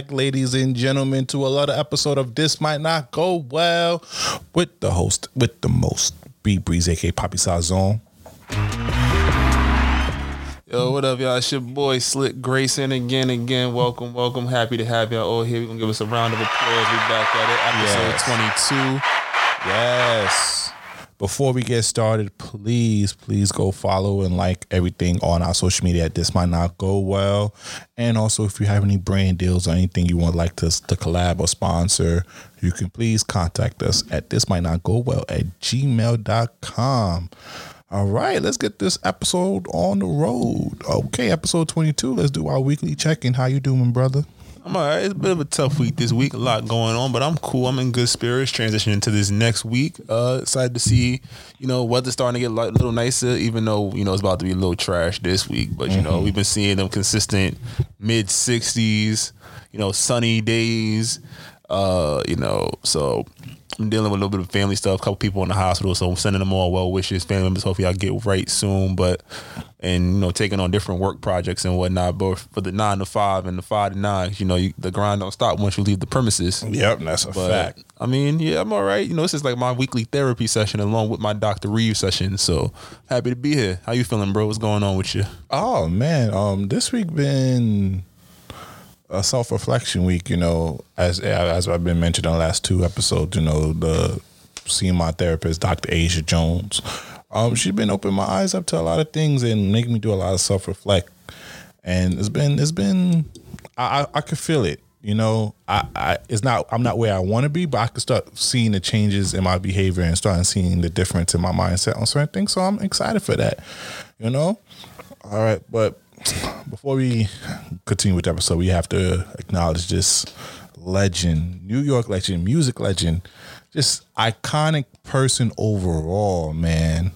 back, ladies and gentlemen, to another episode of This Might Not Go Well with the host with the most, B Breeze, aka Poppy Sazon. Yo, what up, y'all? It's your boy Slick Grayson again, again. Welcome, welcome. Happy to have y'all all here. We're gonna give us a round of applause. We back at it. Episode Yes. 22. Yes. Before we get started, please, please go follow and like everything on our social media at This Might Not Go Well. And also, if you have any brand deals or anything you would like to, to collab or sponsor, you can please contact us at This Might Not Go Well at gmail.com. All right, let's get this episode on the road. Okay, episode 22. Let's do our weekly check-in. How you doing, brother? I'm all right. It's a bit of a tough week this week. A lot going on, but I'm cool. I'm in good spirits. Transitioning to this next week. Uh, excited to see, you know, weather starting to get a little nicer. Even though you know it's about to be a little trash this week, but you know we've been seeing them consistent mid 60s. You know, sunny days. Uh, you know, so I'm dealing with a little bit of family stuff. A couple people in the hospital, so I'm sending them all well wishes, family members. Hopefully, I get right soon. But and you know, taking on different work projects and whatnot. But for the nine to five and the five to nine, you know, you, the grind don't stop once you leave the premises. Yep, that's a But fact. I mean, yeah, I'm all right. You know, this is like my weekly therapy session along with my Dr. Reeves session. So happy to be here. How you feeling, bro? What's going on with you? Oh man, um, this week been a self reflection week. You know, as as I've been mentioned in the last two episodes. You know, the seeing my therapist, Dr. Asia Jones. Um, she's been opening my eyes up to a lot of things and making me do a lot of self reflect. And it's been it's been I I, I could feel it. You know, I, I it's not I'm not where I want to be, but I could start seeing the changes in my behavior and starting seeing the difference in my mindset on certain things. So I'm excited for that. You know, all right, but before we continue with the episode, we have to acknowledge this legend, New York legend, music legend, just iconic person overall, man.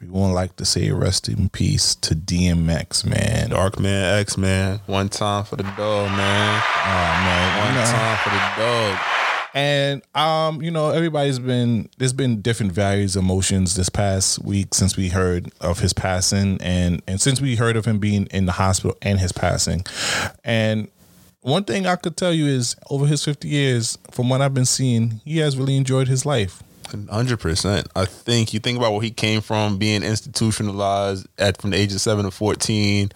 We won't like to say rest in peace to DMX, man. Dark Man, X Man. One time for the dog, man. Oh man, One you know. time for the dog. And um, you know, everybody's been there's been different values, emotions this past week since we heard of his passing and and since we heard of him being in the hospital and his passing. And one thing I could tell you is over his 50 years, from what I've been seeing, he has really enjoyed his life. Hundred percent. I think you think about where he came from, being institutionalized at from the age of seven to 14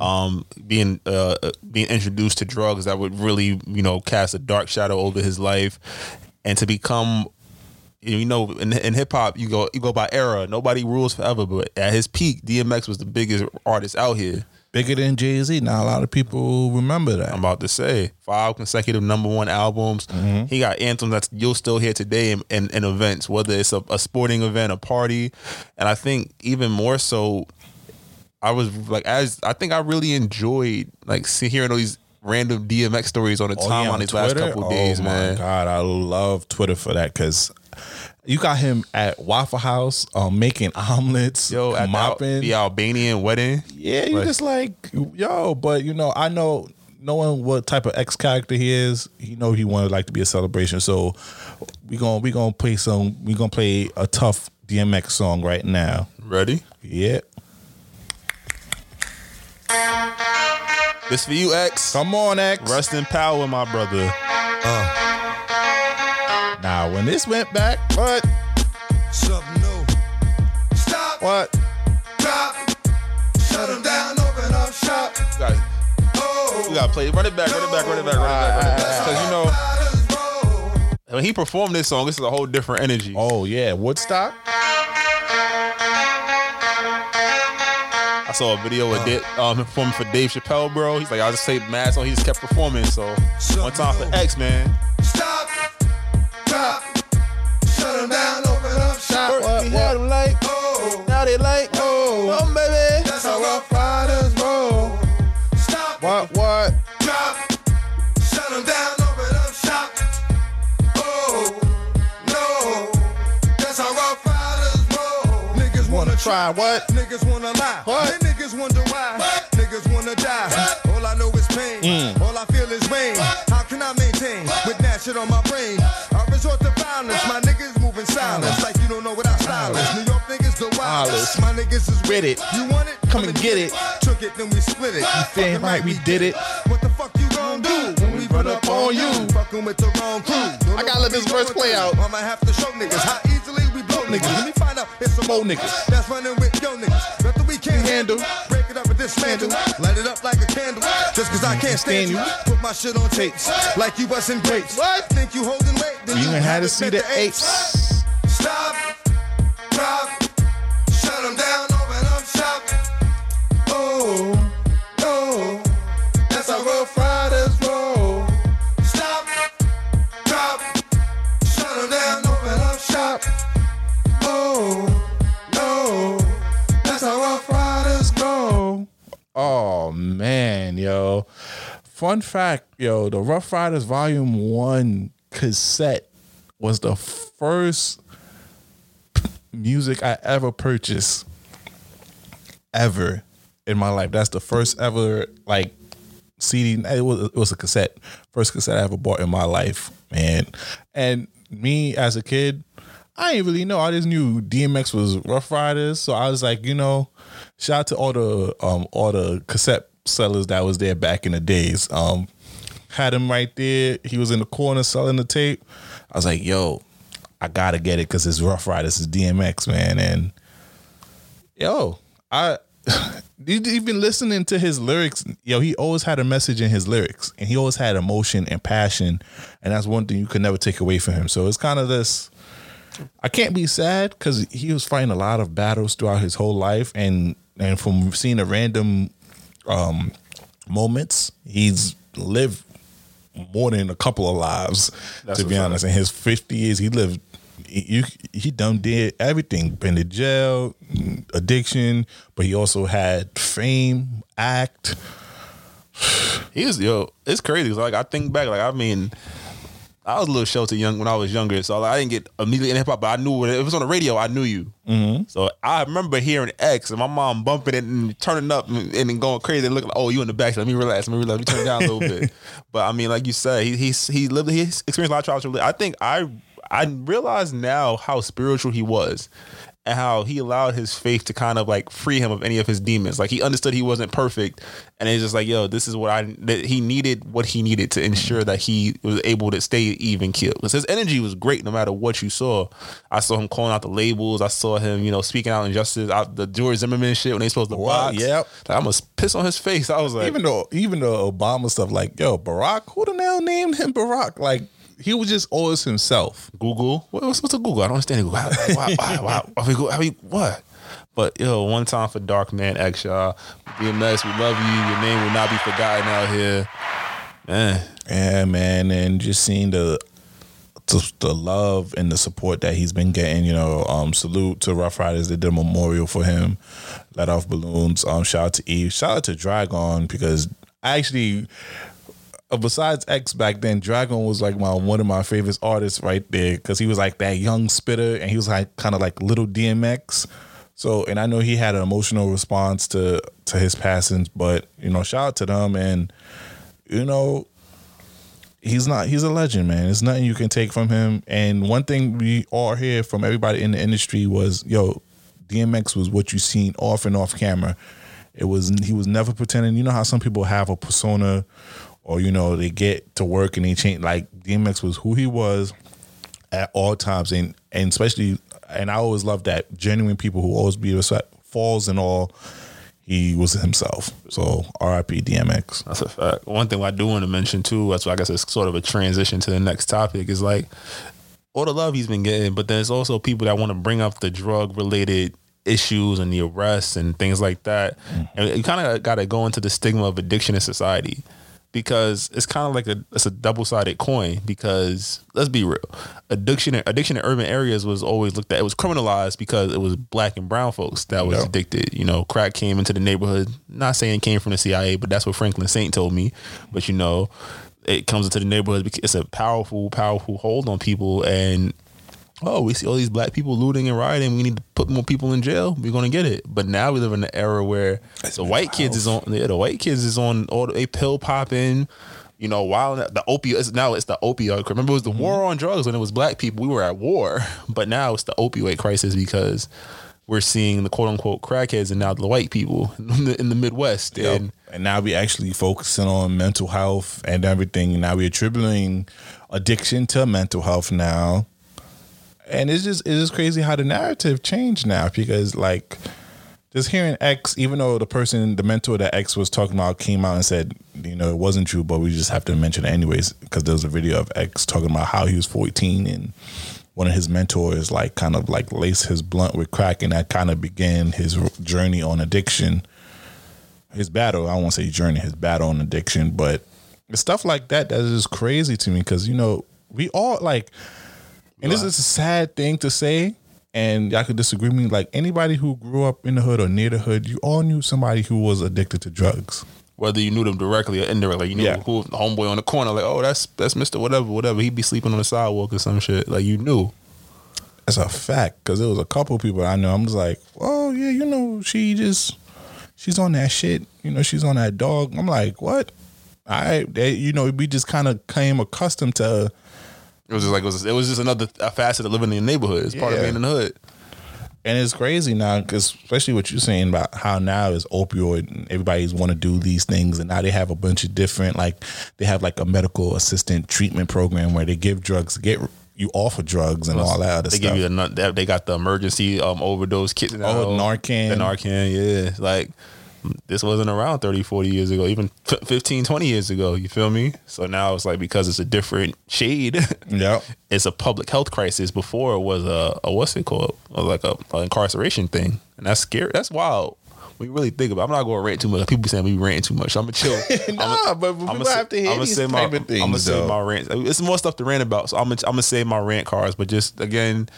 um, being uh, uh, being introduced to drugs that would really you know cast a dark shadow over his life, and to become you know in, in hip hop you go you go by era. Nobody rules forever, but at his peak, DMX was the biggest artist out here. Bigger than Jay Z. Now a lot of people remember that. I'm about to say five consecutive number one albums. Mm-hmm. He got anthems that you'll still hear today in, in, in events, whether it's a, a sporting event, a party, and I think even more so, I was like, as I think I really enjoyed like see, hearing all these random DMX stories on the Oh, time yeah, on these last couple oh, days, my man. God, I love Twitter for that because you got him at Waffle House um, making omelets, Yo, at the, mopping. the Albanian wedding. yeah, you like- just like yo, but you know, I know knowing what type of X character he is, he know he wanted like to be a celebration. So we gonna we gonna play some we gonna play a tough DMX song right now. Ready? Yeah, This for you, X. come on, X. Rest in power, my brother. Now when this went back, what Something new. Stop, what? drop, shut 'em down, open up shop. You gotta, Oh, you gotta play. Run it back. Run it back. Run it back. Run it back. Run it back. Because you know. when he performed this song, this is a whole different energy. Oh yeah, Woodstock. I saw a video with Dave, um, him performing for Dave Chappelle, bro. He's like, I just say mad song. He just kept performing. So one time for X, man. Drop, shut 'em down, open up shop. What, We what? had them like, Oh, now they like, oh, oh baby. that's how rough riders roll. Stop, What what? drop, shut 'em down, open up shop. Oh, no, that's how rough riders roll. Niggas wanna Try what? Niggas wanna lie. What? Then niggas wonder why. Niggas wanna die. All I know is pain. Mm. All I feel is rain. How can I maintain with that shit on my brain? I resort to violence. My niggas moving silence like you don't know what I style. New York niggas the wildest. My niggas is with it. You want it? Come and get it. Took it, then we split it. You think right we did it. What the fuck you gon' do when we run up on you? Fucking with the wrong crew. I gotta let this verse play out. I might have to show niggas how easily we blow niggas. Let me find out it's some old niggas that's running with yo niggas. Nothing we can't handle. Break it up and dismantle. Light it up like a candle. Just cause I can't stand you. Put my shit on tapes like you busting grapes. What? Think you holding weight? Then You ain't had to see the apes. Fun fact, yo, the Ruff Ryders Volume 1 cassette was the first music I ever purchased ever in my life. That's the first ever like CD. It was it was a cassette. First cassette I ever bought in my life, man. And me as a kid, I didn't really know. I just knew DMX was Ruff Ryders, so I was like, you know, shout out to all the um all the cassette sellers that was there back in the days. Um, had him right there. He was in the corner selling the tape. I was like, yo, I gotta get it because it's Ruff Ryders, it's DMX, man, and yo, I even listening to his lyrics, yo, he always had a message in his lyrics, and he always had emotion and passion, and that's one thing you could never take away from him. So it's kind of this. I can't be sad because he was fighting a lot of battles throughout his whole life, and and from seeing a random um, moments, he's lived more than a couple of lives. That's to be honest, in his fifty years, he lived. He, you, he done did everything. Been to jail, addiction, but he also had fame, act. He was yo. It's crazy. Like I think back, like I mean, I was a little sheltered young when I was younger, so like, I didn't get immediately in hip hop. But I knew when it was on the radio, I knew you. Mm-hmm. So I remember hearing X and my mom bumping it and turning up and, and then going crazy and looking like, oh, you in the back. Let me relax. Let me relax. Let me turn it down a little bit. But I mean, like you said, he he he lived. He experienced a lot of trials. I think I I realize now how spiritual he was. And how he allowed his faith to kind of like free him of any of his demons. Like he understood he wasn't perfect, and it's just like, yo, this is what I that he needed. What he needed to ensure that he was able to stay even killed. Because his energy was great, no matter what you saw. I saw him calling out the labels. I saw him, you know, speaking out injustice, out the George Zimmerman shit when they supposed to Wow, box. yep. like, I must piss on his face. I was like, even though even though Obama stuff like yo Barack, who the hell named him Barack? Like he was just always himself. Google. What, what's, what's a Google? I don't understand Google. Why, why, why, why we go, how we, what? But yo, one time for Dark Man X, y'all. DMX, we love you. Your name will not be forgotten out here. Man, Yeah, man, and just seeing the the, the love and the support that he's been getting. You know, um, salute to Ruff Ryders. They did a memorial for him. Let off balloons. Um, shout out to Eve. Shout out to Drag-On because I actually. Uh, Besides X back then, Drag-On was like my one of my favorite artists right there because he was like that young spitter and he was like kind of like little DMX. So, and I know he had an emotional response to to his passings, but you know, shout out to them and you know, he's not he's a legend, man. There's nothing you can take from him. And one thing we all hear from everybody in the industry was, yo, DMX was what you seen off and off camera. It was he was never pretending. You know how some people have a persona or you know, they get to work and they change like DMX was who he was at all times and and especially and I always love that genuine people who always be respect falls and all he was himself. So R.I.P. DMX. that's a fact. One thing I do want to mention too, that's why I guess it's sort of a transition to the next topic, is like all the love he's been getting, but there's also people that want to bring up the drug related issues and the arrests and things like that. Mm-hmm. And you kind of got to go into the stigma of addiction in society because it's kind of like a it's a double sided coin. Because let's be real, addiction addiction in urban areas was always looked at. It was criminalized because it was black and brown folks that was addicted. You know, crack came into the neighborhood. Not saying it came from the CIA, but that's what Franklin Saint told me. But you know, it comes into the neighborhood it's a powerful, powerful hold on people and oh, we see all these black people looting and rioting. We need to put more people in jail. We're gonna get it. But now we live in an era where the white kids is on. Yeah, the white kids is on all a pill popping. You know, while the opioid now it's the opioid. Remember, it was the mm-hmm. war on drugs when it was black people. We were at war, but now it's the opioid crisis because we're seeing the quote unquote crackheads and now the white people in the, in the Midwest. Yep. And And now we actually focusing on mental health and everything. Now we're attributing addiction to mental health now. And it's just it's just crazy how the narrative changed now because like just hearing X, even though the person, the mentor that X was talking about came out and said, you know, it wasn't true, but we just have to mention it anyways because there was a video of X talking about how he was 14 and one of his mentors like kind of like laced his blunt with crack and that kind of began his journey on addiction his battle. I won't say journey, his battle on addiction, but stuff like that that is crazy to me because you know we all like, and this is a sad thing to say, and y'all could disagree with me. Like anybody who grew up in the hood or near the hood, you all knew somebody who was addicted to drugs. whether you knew them directly or indirectly, you knew Yeah. who the homeboy on the corner, like, oh, that's that's Mister whatever, whatever. He'd be sleeping on the sidewalk or some shit. Like you knew. That's a fact because there was a couple people I know. I'm just like, oh yeah, you know, she just she's on that shit. You know, she's on that dog. I'm like, what? I, they, you know, we just kind of came accustomed to It was just like it was, it was just another a facet of living in the neighborhood. It's part of Yeah. being in the hood. And it's crazy now, because especially what you're saying about how now is opioid and everybody's want to do these things, and now they have a bunch of different like they have like a medical assistant treatment program where they give drugs get you off of drugs and all that other They stuff. give you they they got the emergency um overdose kit. now. Oh, Narcan. The Narcan, yeah. Like this wasn't around 30, 40 years ago, even f- 15, 20 years ago. You feel me? So now it's like because it's a different shade. Yeah. it's a public health crisis. Before it was a, a what's it called? Like a, a incarceration thing, and that's scary. That's wild. When you really think about, it. I'm not going to rant too much. People saying we ranting too much. I'm gonna chill. Nah, but people have to hear these type my, of I'm gonna things, say my rant. It's more stuff to rant about. So I'm gonna I'm gonna say my rant cards. But just again,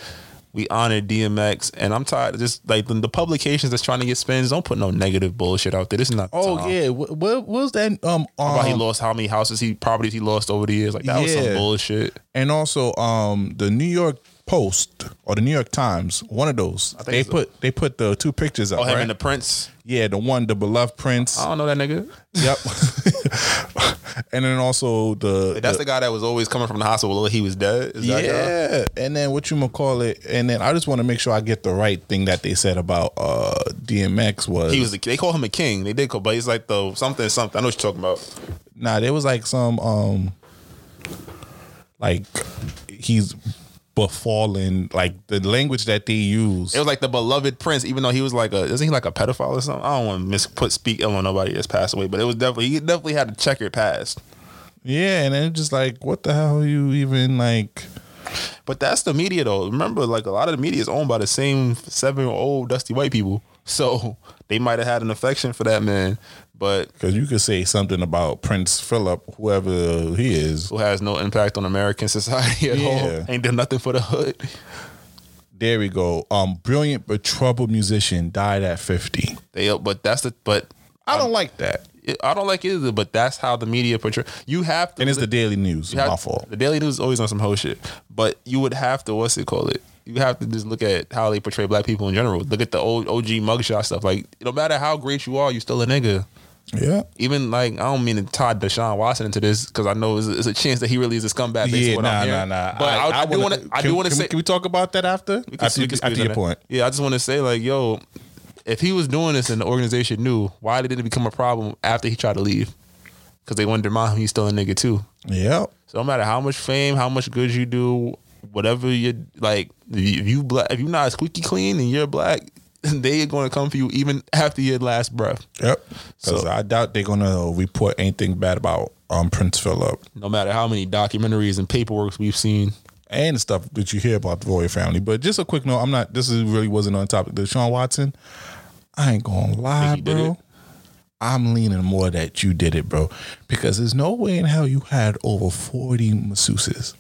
we honor DMX, and I'm tired. of Just like the, the publications that's trying to get spins, don't put no negative bullshit out there. This is not. Oh time. yeah, what, what was that? Um, About he um, lost how many houses he properties he lost over the years. Like that was some bullshit. and also um the New York Post or the New York Times, one of those. They put they put the two pictures up. Oh, him right? and the Prince. yeah, the one, the beloved Prince. I don't know that nigga. Yep. and then also the, That's the guy that was always coming from the hospital. He was dead. Is yeah, and then what you gonna call it? And then I just want to make sure I get the right thing that they said about uh DMX was. He was. The, they call him a king. They did call, but he's like the something something. I know what you're talking about. nah. There was like some um, like he's befallen. Like the language that they use. It was like the beloved prince, even though he was like a isn't he like a pedophile or something? I don't want to mis put speak ill on nobody that's passed away, but it was definitely he definitely had a checkered past. yeah, and then just like, what the hell? Are you even like? But that's the media though. Remember, like a lot of the media is owned by the same seven old dusty white people, so they might have had an affection for that man, but Because you could say something about Prince Philip, whoever he is. who has no impact on American society at Yeah. all. Ain't done nothing for the hood. There we go. Um, brilliant but troubled musician died at fifty. They, but that's the but. I don't like that. I don't like it either, but that's how the media portray. You have to, And it's the Daily News. Have- My fault. The Daily News is always on some whole shit, but you would have to what's it called it? You have to just look at how they portray black people in general. Look at the old OG mugshot stuff. Like no matter how great you are, you still a nigga. Yeah. Even like I don't mean to tie Deshaun Watson into this because I know it's a, it's a chance that he really is a scumbag. Based Yeah, on what nah, nah, nah. But I, I, do wanna- want to. I do want to say. Can we talk about that after? can- after can after your in point. Yeah, I just want to say like, yo, if he was doing this and the organization knew, why did it become a problem after he tried to leave? Because they wanted to remind him he's still a nigga too. Yeah. So no matter how much fame, how much good you do, whatever you like, if you black, if you're not squeaky clean and you're black, they are going to come for you even after your last breath. Yep. Because So- I doubt they're gonna report anything bad about um Prince Philip No matter how many documentaries and paperwork we've seen. and the stuff that you hear about the royal family. But just a quick note, I'm not. This is really wasn't on topic. Deshaun Watson. I ain't gonna lie, bro. I'm leaning more that you did it, bro, because there's no way in hell you had over 40 masseuses.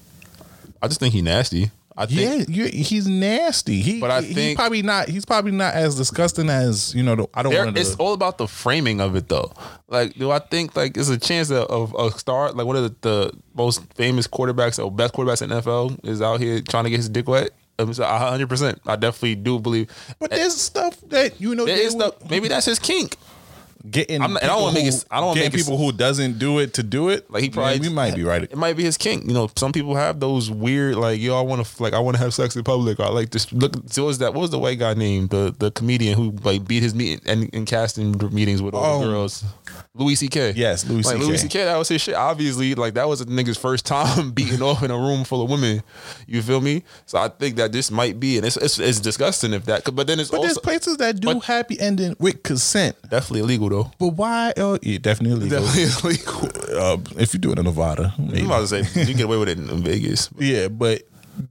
I just think he nasty. I think Yeah, he's nasty. He, But I he's think- probably not. He's probably not as disgusting as you know. The, I don't there, want to. it's all about the framing of it though. Like, do I think like there's a chance of, a star like one of the, the most famous quarterbacks or best quarterbacks in NFL is out here trying to get his dick wet? I'm 100. percent I definitely do believe. but there's stuff that you know. There is would- stuff. Maybe that's his kink. Getting I'm and I don't wanna make it- I don't wanna make it- people who doesn't do it to do it. Like he probably we might be right. It might be his kink. You know, some people have those weird like yo, I want to like I want to have sex in public. I like this. Look, so what was that? What was the white guy named the the comedian who like beat his meet and, and casting meetings with all the Oh. girls? Louis C.K. Yes, Louis like, CK. Louis C.K. That was his shit. Obviously, like that was a nigga's first time beating off in a room full of women. You feel me? So I think that this might be, and it's it's, it's disgusting if that. But then it's But also there's places that do but- happy ending with consent. definitely illegal though. But why? Oh, yeah, definitely illegal. Definitely illegal. Uh, if you do it in Nevada, maybe. about to say you get away with it in Vegas. Yeah, but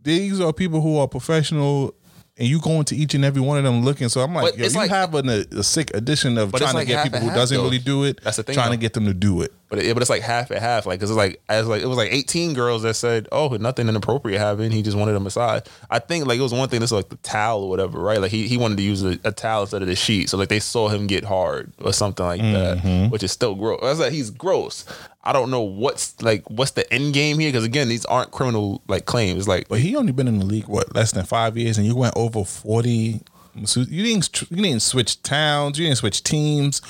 these are people who are professional, and you go into each and every one of them looking. So I'm like, But yo, it's you like- have an, a, a sick addition of But it's trying like to get half people and who half, doesn't though. really do it. That's the thing, Trying to though. get them to do it. But it, but it's like half and half, like because it's like as like it was like eighteen girls that said, "Oh, nothing inappropriate happened." He just wanted a massage. I think like it was one thing that's like the towel or whatever, right? Like he, he wanted to use a, a towel instead of the sheet, so like they saw him get hard or something like Mm-hmm. that, which is still gross. I was like, he's gross. I don't know what's like what's the end game here because again, these aren't criminal like claims. Like But he only been in the league what less than five years, and you went over forty. So you didn't you didn't switch towns, you didn't switch teams.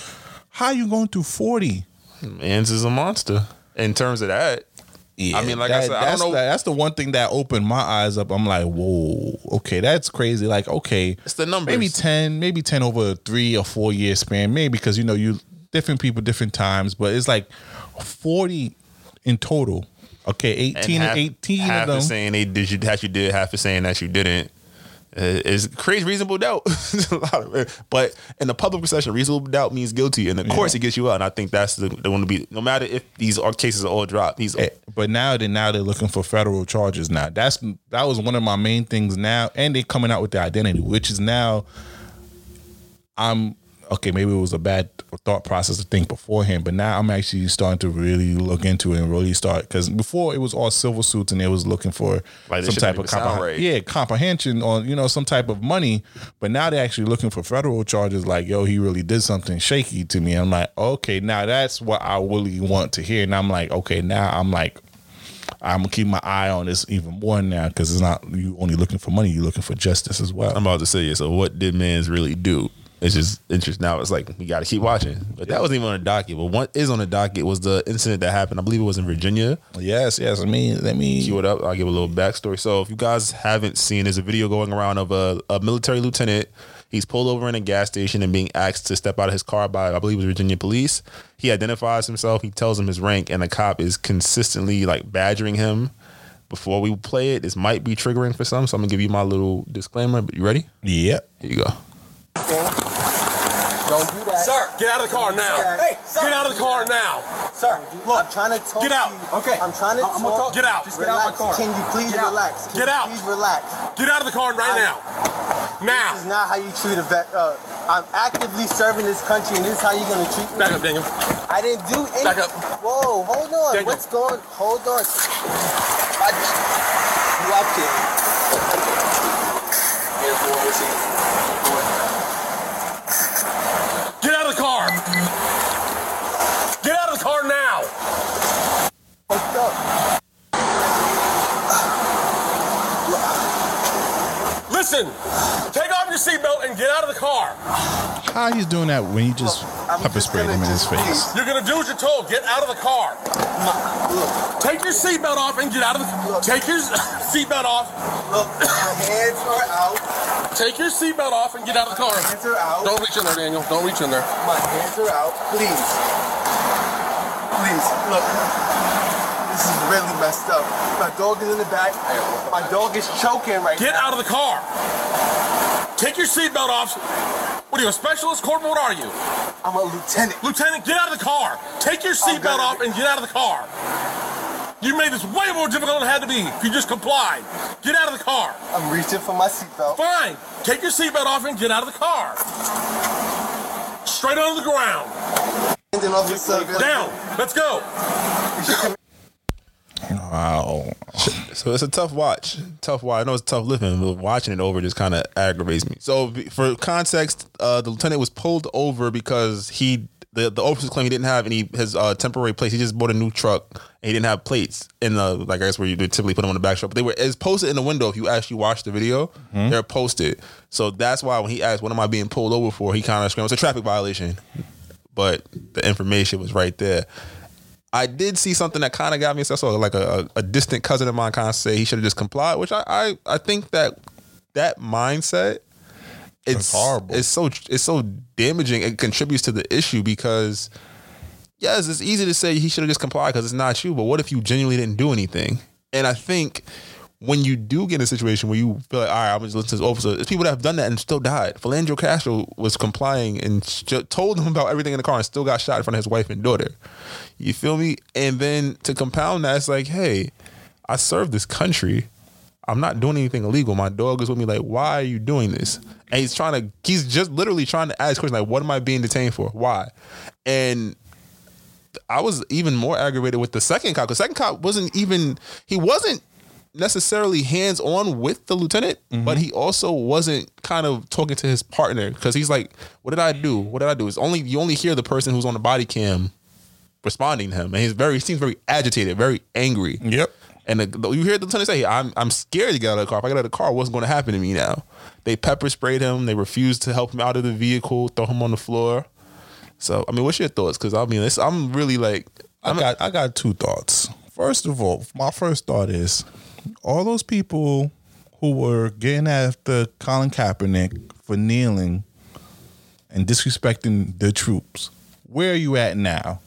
How you going through forty? Mans is a monster in terms of that. Yeah, I mean, like I said, I don't know- the- that's the one thing that opened my eyes up. I'm like, whoa, okay, that's crazy. Like, okay, It's the number. Maybe ten, maybe ten over a three or four year span. Maybe because you know you different people, different times. But it's like forty in total. Okay, eighteen, half, 18 half of them. saying they did you that you did, half is saying that you didn't. Uh, It's crazy reasonable doubt. It's a lot of it. but in the public perception, reasonable doubt means guilty, and of course it gets you out. And I think that's the, the one to be. No matter if these are cases are all dropped, these Eh, But now they now they're looking for federal charges. Now that's that was one of my main things. Now and they're coming out with the identity, which is now. I'm okay. Maybe it was a bad thought process to think beforehand, but now I'm actually starting to really look into it and really start because before it was all civil suits and they was looking for Like, some type of right. yeah comprehension on you know some type of money, but now they're actually looking for federal charges. Like yo, he really did something shaky to me. I'm like, okay, now that's what I really want to hear. And I'm like, okay, now I'm like. I'm gonna keep my eye on this even more now because it's not you only looking for money, you're looking for justice as well. I'm about to say it. So what did man's really do? It's just interesting. Now it's like we got to keep watching. But that wasn't even on the docket. But what is on the docket was the incident that happened. I believe it was in Virginia. yes, yes. I mean, let me. Cue it up. I'll give a little backstory. So if you guys haven't seen, there's a video going around of a, a military lieutenant. He's pulled over in a gas station and being asked to step out of his car by, I believe, it was Virginia police. He identifies himself. He tells him his rank, and the cop is consistently like badgering him. Before we play it, this might be triggering for some, so I'm gonna give you my little disclaimer. But you ready? Yep. Here you go. Don't do that. Sir, get out of the car now. Hey, sir. Get out of the car now. Sir, look, I'm trying to talk Get out. to you. Okay. I'm trying to I'm talk. talk- Get out. Just Get get out out my car. Can you please Get relax? Can Get out. Please relax. Get out of the car right I- now. Now. This is not how you treat a vet. Uh, I'm actively serving this country, and this is how you're gonna treat me. Back up, Daniel. I didn't do anything. Back up. Whoa, hold on. Daniel. What's going? Hold on. I just, watch it. Get out of the car. Get out of the car now. Fucked up. Listen. Take off your seatbelt and get out of the car. How he's doing that when you just I'm pepper sprayed him in his just- face? You're gonna do what you're told. Get out of the car. Look, Take your seatbelt off and get out of the. Take your seatbelt off. look, my hands are out. Take your seatbelt off and get out of the car. Hands are out. Don't reach in there, Daniel. Don't reach in there. My hands are out. Please. Please, look. This is really messed up. My dog is in the back. My dog is choking right Get now. out of the car. Take your seatbelt off. What are you, a specialist? Corporal, what are you? I'm a lieutenant. Lieutenant, get out of the car. Take your seatbelt off and get out of the car. You made this way more difficult than it had to be if you just complied. Get out of the car. I'm reaching for my seatbelt. Fine. Take your seatbelt off and get out of the car. Straight onto the ground. Handing off his service. Down. Let's go. Wow. So it's a tough watch. Tough watch. I know it's tough living, but watching it over just kind of aggravates me. So for context, uh, the lieutenant was pulled over because he the the officers claim he didn't have any his uh, temporary plates. He just bought a new truck and he didn't have plates in the like I guess where you typically put them on the back strap. But they were it's posted in the window. If you actually watch the video, they're posted. So that's why when he asked, "What am I being pulled over for?" He kind of screamed, "It's a traffic violation." but the information was right there. I did see something that kind of got me. So I saw like a, a, distant cousin of mine kind of say he should have just complied, which I, I I think that that mindset it's That's horrible. It's so it's so damaging. It contributes to the issue because yes, it's easy to say he should have just complied because it's not you. But what if you genuinely didn't do anything? And I think when you do get in a situation where you feel like, all right, I'm just listening to this officer, there's people that have done that and still died. Philando Castile was complying and ju- told them about everything in the car and still got shot in front of his wife and daughter. You feel me? And then to compound that, it's like, hey, I serve this country. I'm not doing anything illegal. My dog is with me. Like, why are you doing this? And he's trying to, he's just literally trying to ask questions like, what am I being detained for? Why? And I was even more aggravated with the second cop. The second cop wasn't even, he wasn't necessarily hands on with the lieutenant, mm-hmm. but he also wasn't kind of talking to his partner because he's like, what did I do? What did I do? It's only, you only hear the person who's on the body cam responding to him. And he's very, he seems very agitated, very angry. Yep. And the, you hear the lieutenant say, "I'm I'm scared to get out of the car. If I get out of the car, what's going to happen to me now?" They pepper sprayed him. They refused to help him out of the vehicle, throw him on the floor. So, I mean, what's your thoughts? Because I mean, I'm really like, I got I got two thoughts. First of all, my first thought is all those people who were getting after Colin Kaepernick for kneeling and disrespecting the troops. Where are you at now?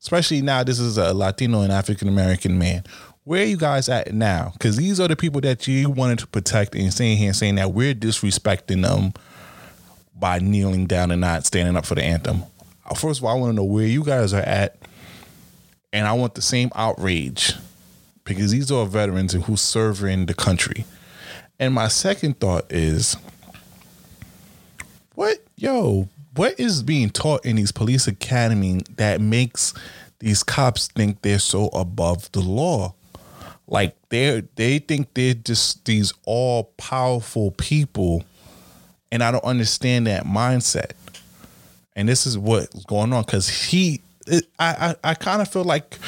Especially now, this is a Latino and African American man. Where are you guys at now? Because these are the people that you wanted to protect, and saying here, saying that we're disrespecting them by kneeling down and not standing up for the anthem. Uh, First of all, I want to know where you guys are at and I want the same outrage because these are veterans who serve in the country. And my second thought is, what yo, what is being taught in these police academy that makes these cops think they're so above the law? Like they they think they're just these all powerful people, and I don't understand that mindset and this is what's going on because he it, i i, I kind of feel like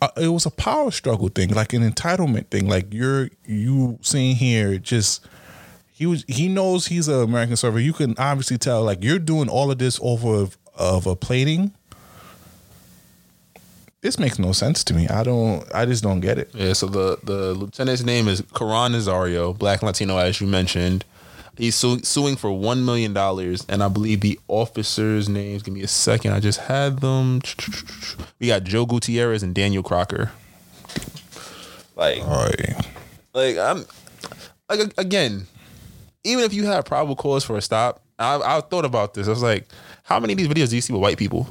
uh, it was a power struggle thing like an entitlement thing like you're you seeing here just he was he knows he's an american server you can obviously tell like you're doing all of this over of, of a plating this makes no sense to me i don't i just don't get it yeah. So the the lieutenant's name is Caron Nazario, Black Latino, as you mentioned. He's su- suing for one million dollars, and I believe the officers' names. Give me a second. I just had them. We got Joe Gutierrez and Daniel Crocker. Like, all right like I'm like again, even if you have probable cause for a stop, I, I thought about this. I was like, how many of these videos do you see with white people?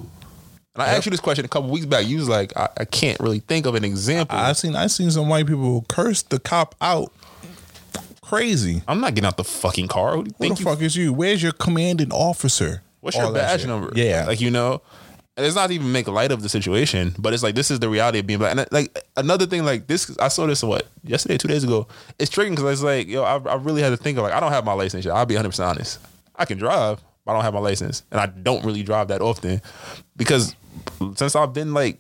And I asked you this question a couple weeks back. You was like, I, I can't really think of an example. i've seen i've seen some white people curse the cop out crazy I'm not getting out the fucking car. Who Who think the you fuck is you? Where's your commanding officer? What's All your badge number? Yeah. like you know, and it's not even make light of the situation, but it's like this is the reality of being black. And like another thing, like this, I saw this what yesterday, two days ago. It's triggering because it's like yo, I, I really had to think of like I don't have my license. I'll be 100 percent honest. I can drive, but I don't have my license, and I don't really drive that often because since I've been like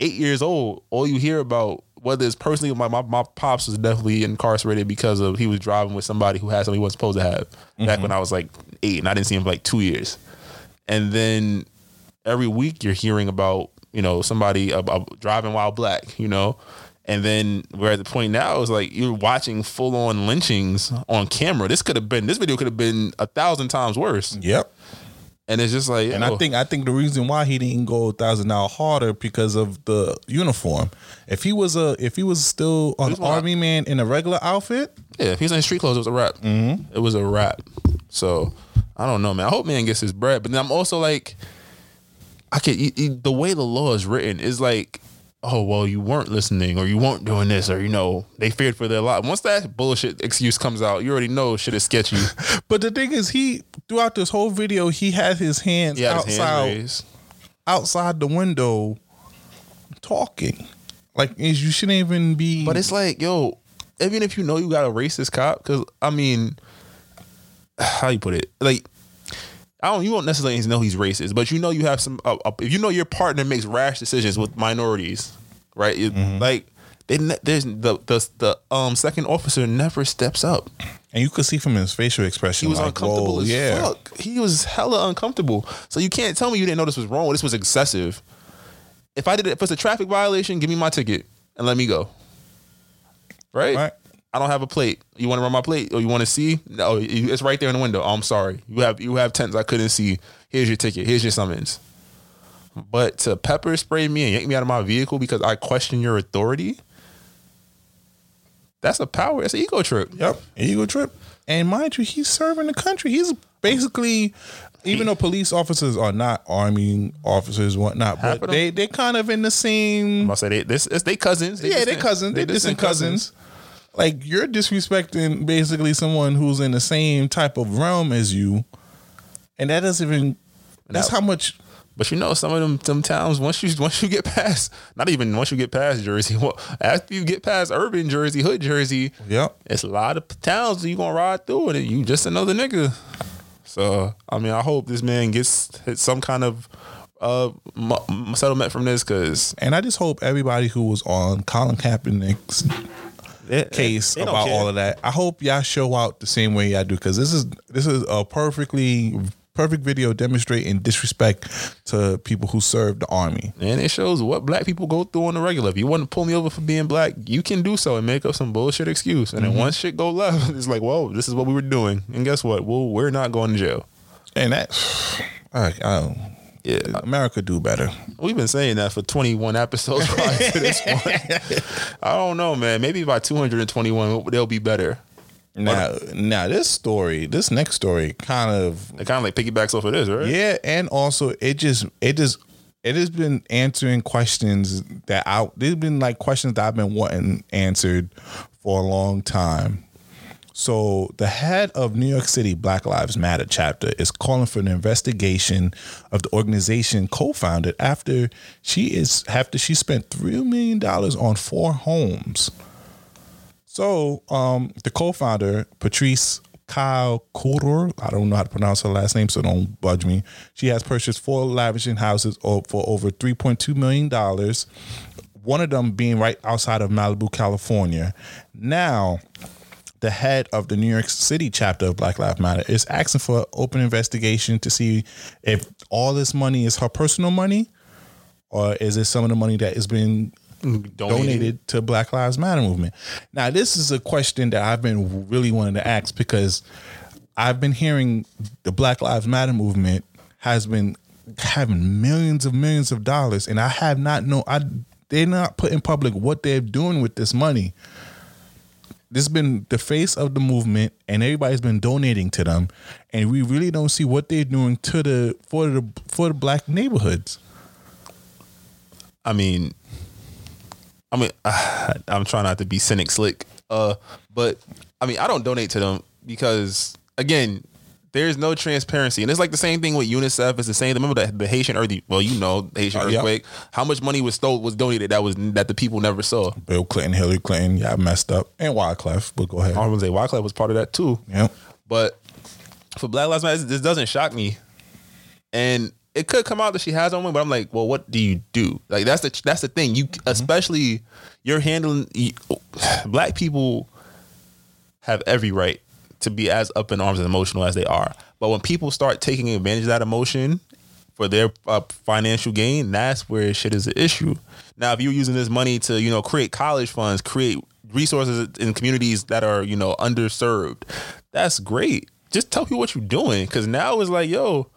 eight years old, all you hear about whether it's personally my, my my pops was definitely incarcerated because of he was driving with somebody who had something he wasn't supposed to have back mm-hmm. when I was like eight and I didn't see him for like two years. And then every week you're hearing about, you know, somebody about driving while black, you know? And then we're at the point now is like you're watching full on lynchings on camera. This could have been this video could have been a thousand times worse. Yep. And it's just like And I oh. think I think the reason why he didn't go a thousand hour harder because of the uniform. If he was a if he was still an I- army man in a regular outfit, Yeah, if he's in street clothes, it was a rap. Mm-hmm. It was a rap. So I don't know, man. I hope man gets his bread, but then I'm also like, I can you- you- the way the law is written is like, oh well, you weren't listening or you weren't doing this or you know they feared for their life. Once that bullshit excuse comes out, you already know shit is sketchy. but the thing is, he throughout this whole video he had his hands He had his hands outside outside the window talking. Like is- you shouldn't even be. But it's like, yo, even if you know you got a racist cop, because I mean, how you put it, like. I don't. You won't necessarily know he's racist, but you know you have some. Uh, uh, if you know your partner makes rash decisions with minorities, right? It- Like they, ne- there's the the the um second officer never steps up. And you could see from his facial expression, He was like, uncomfortable as yeah. fuck. He was hella uncomfortable. So you can't tell me you didn't know this was wrong. This was excessive. If I did it, if it's a traffic violation, give me my ticket and let me go. Right? Right. I don't have a plate. You want to run my plate, or you want to see? No, it's right there in the window. Oh, I'm sorry. You have you have tents I couldn't see. Here's your ticket. Here's your summons. But to pepper spray me and yank me out of my vehicle because I question your authority, that's a power. That's an ego trip. Yep, ego trip. And mind you, he's serving the country. He's basically, even though police officers are not army officers, whatnot, Half but they they kind of in the same. I'm gonna say they this it's they cousins. They yeah, they cousins. They distant cousins. Like you're disrespecting basically someone who's in the same type of realm as you, and that doesn't even. That's how much. But you know, some of them them towns once you once you get past, not even once you get past Jersey, well, after you get past urban Jersey, hood Jersey, Yep. it's a lot of towns that you gonna ride through, and you just another nigga. So I mean, I hope this man gets hit some kind of uh m- settlement from this because And I just hope everybody who was on Colin Kaepernick's case they don't about all of that. I hope y'all show out the same way y'all do because this is this is a perfectly perfect video demonstrating disrespect to people who serve the army. And it shows what black people go through on the regular. If you want to pull me over for being black, you can do so and make up some bullshit excuse. And then mm-hmm. once shit go left, it's like, whoa, this is what we were doing. And guess what? Well, we're not going to jail. And that, I, I don't, Yeah. America do better. We've been saying that for 21 episodes prior to this one. I don't know, man. Maybe by 221, they'll be better. Now, now this story, this next story, kind of It kind of like piggybacks off of this, right? Yeah, and also it just it just it has been answering questions that I there's been like questions that I've been wanting answered for a long time. So the head of New York City Black Lives Matter chapter is calling for an investigation of the organization co-founded after she is after she spent three million dollars on four homes. So, um, the co-founder, Patrisse Kyle Kodor, I don't know how to pronounce her last name, so don't budge me. She has purchased four lavishing houses for over $3.2 million, one One of them being right outside of Malibu, California. Now, the head of the New York City chapter of Black Lives Matter is asking for an open investigation to see if all this money is her personal money or is it some of the money that is being donated, to Black Lives Matter movement. Now, this is a question that I've been really wanting to ask because I've been hearing the Black Lives Matter movement has been having millions of millions of dollars, and I have not know I they're not put in public what they're doing with this money. This has been the face of the movement, and everybody's been donating to them, and we really don't see what they're doing to the for the for the black neighborhoods. I mean, I mean, I'm trying not to be cynic slick, uh, but I mean, I don't donate to them because again, there's no transparency, and it's like the same thing with UNICEF. It's the same. Remember the, the Haitian earth? Well, you know, the Haitian Oh, yeah. earthquake. How much money was stole was donated that was that the people never saw. Bill Clinton, Hillary Clinton, yeah, I messed up, and Wyclef. But go ahead. I was gonna say Wyclef was part of that too. Yeah, But for Black Lives Matter, this doesn't shock me. And it could come out that she has on one, but I'm like, well, what do you do? Like that's the that's the thing. You mm-hmm. especially you're handling you, black people have every right to be as up in arms and emotional as they are. But when people start taking advantage of that emotion for their uh, financial gain, that's where shit is an issue. Now, if you're using this money to, you know, create college funds, create resources in communities that are, you know, underserved, that's great. Just tell people what you're doing, because now it's like, yo,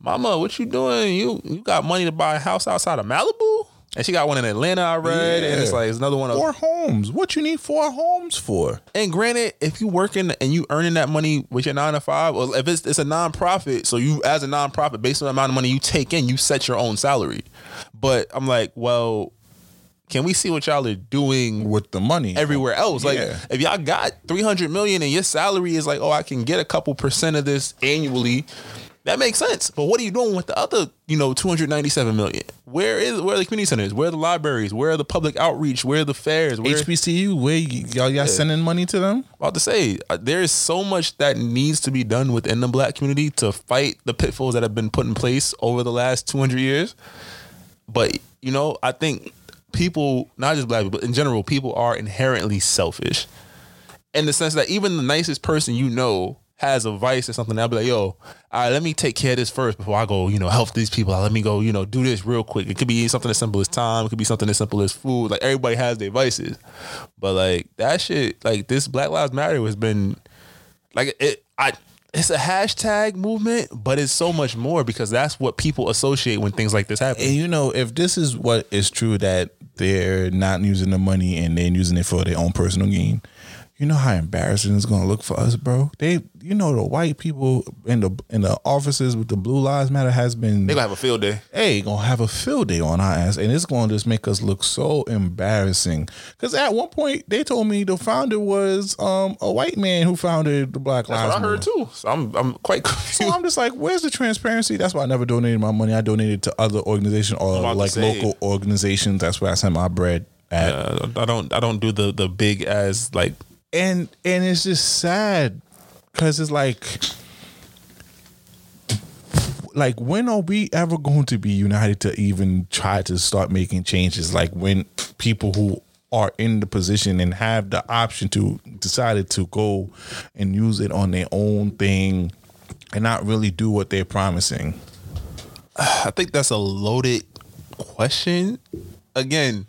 mama, what you doing? You you got money to buy a house outside of Malibu, and she got one in Atlanta, I read, and it's like it's another one. Of, Four homes. What you need four homes for? and granted, if you working and you earning that money with your nine to five, or if it's it's a nonprofit, so you as a nonprofit, based on the amount of money you take in, you set your own salary. But I'm like, well, can we see what y'all are doing With the money everywhere else? Like, Yeah. if y'all got 300 million and your salary is like, oh, I can get a couple percent of this annually. That makes sense. But what are you doing with the other, you know, 297 million? Where is where are the community centers? Where are the libraries? Where are the public outreach? Where are the fairs? Where HBCU, where y- y'all y'all sending money to them? about to say uh, there is so much that needs to be done within the black community to fight the pitfalls that have been put in place over the last 200 years but you know i think people not just black people but in general people are inherently selfish in the sense that even the nicest person you know has a vice or something. I'll be like, yo, all right, let me take care of this first before I go, you know, help these people. Let me go, you know, do this real quick. It could be something as simple as time. It could be something as simple as food. Like everybody has their vices, but like that shit, like this Black Lives Matter has been, like it, I. It's a hashtag movement, but it's so much more because that's what people associate when things like this happen. And you know, if this is what is true that they're not using the money and they're using it for their own personal gain, you know how embarrassing it's gonna look for us, bro. They, you know, the white people in the in the offices with the Blue Lives Matter has been They gonna have a field day. hey, gonna have a field day on our ass, and it's gonna just make us look so embarrassing. Because at one point they told me the founder was um a white man who founded the Black That's Lives what I heard too. So I'm I'm quite So. I'm just like, where's the transparency? That's why I never donated my money. I donated to other organizations or like local organizations. That's where I sent my bread at. Uh, I don't I don't do the the big as like and and it's just sad because it's like like when are we ever going to be united to even try to start making changes like when people who are in the position and have the option to decided to go and use it on their own thing and not really do what they're promising I think that's a loaded question. Again,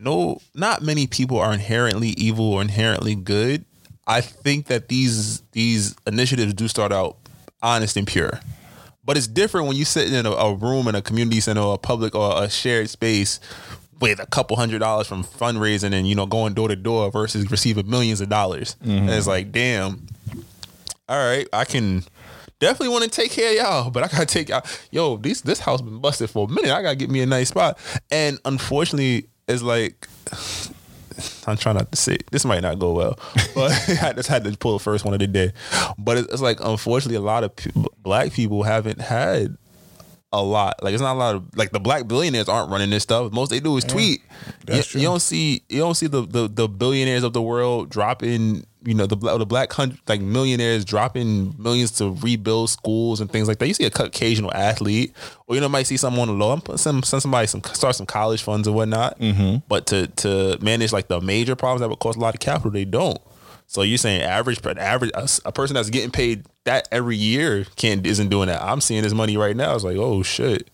no, not many people are inherently evil or inherently good. I think that these these initiatives do start out honest and pure, but it's different when you sit in a, a room in a community center or a public or a shared space with a couple hundred dollars from fundraising and you know going door to door versus receiving millions of dollars. Mm-hmm. And it's like, damn, all right, I can definitely want to take care of y'all, but I gotta take y'all. Yo, this this house been busted for a minute. I gotta get me a nice spot. And unfortunately, it's like I'm trying not to say this might not go well, but I just had to pull the first one of the day. But it's, it's like unfortunately, a lot of black people haven't had a lot. Like it's not a lot of like the black billionaires aren't running this stuff. Most they do is tweet. that's you, you don't see you don't see the, the the billionaires of the world dropping. You know the the black like millionaires dropping millions to rebuild schools and things like that. You see a occasional athlete, or you know might see someone on the low. I'm send, send somebody some start some college funds or whatnot. Mm-hmm. But to to manage like the major problems that would cost a lot of capital, they don't. So you're saying average, but average a, a person that's getting paid that every year can't isn't doing that. I'm seeing this money right now. It's like, oh shit,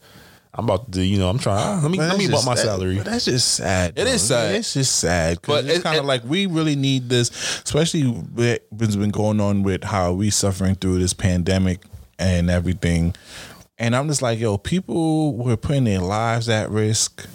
I'm about to, you know, I'm trying. Let me let me bump my that- salary. that's just sad. It bro. is sad. It's just sad. But But it's it- kind it- of like we really need this, especially with what's been going on with how we suffering through this pandemic and everything. And I'm just like, yo, people were putting their lives at risk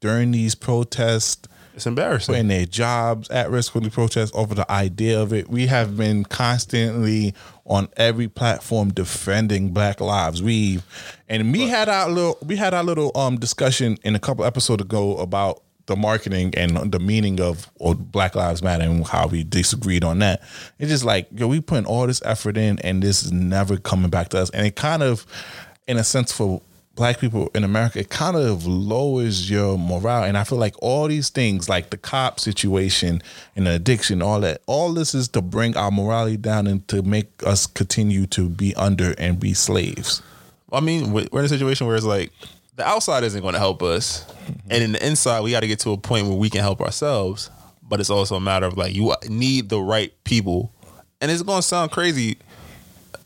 during these protests It's embarrassing. putting their jobs at risk when they protest over the idea of it. We have been constantly on every platform defending Black lives. We and we had our little we had our little um discussion in a couple episodes ago about the marketing and the meaning of Black Lives Matter and how we disagreed on that. It's just like yo, we putting all this effort in and this is never coming back to us. And it kind of, in a sense, for black people in America, it kind of lowers your morale. And I feel like all these things, like the cop situation and the addiction, all that, all this is to bring our morality down and to make us continue to be under and be slaves. I mean, we- we're in a situation where it's like the outside isn't going to help us, mm-hmm. and in the inside, we got to get to a point where we can help ourselves. But it's also a matter of like you need the right people, and it's going to sound crazy.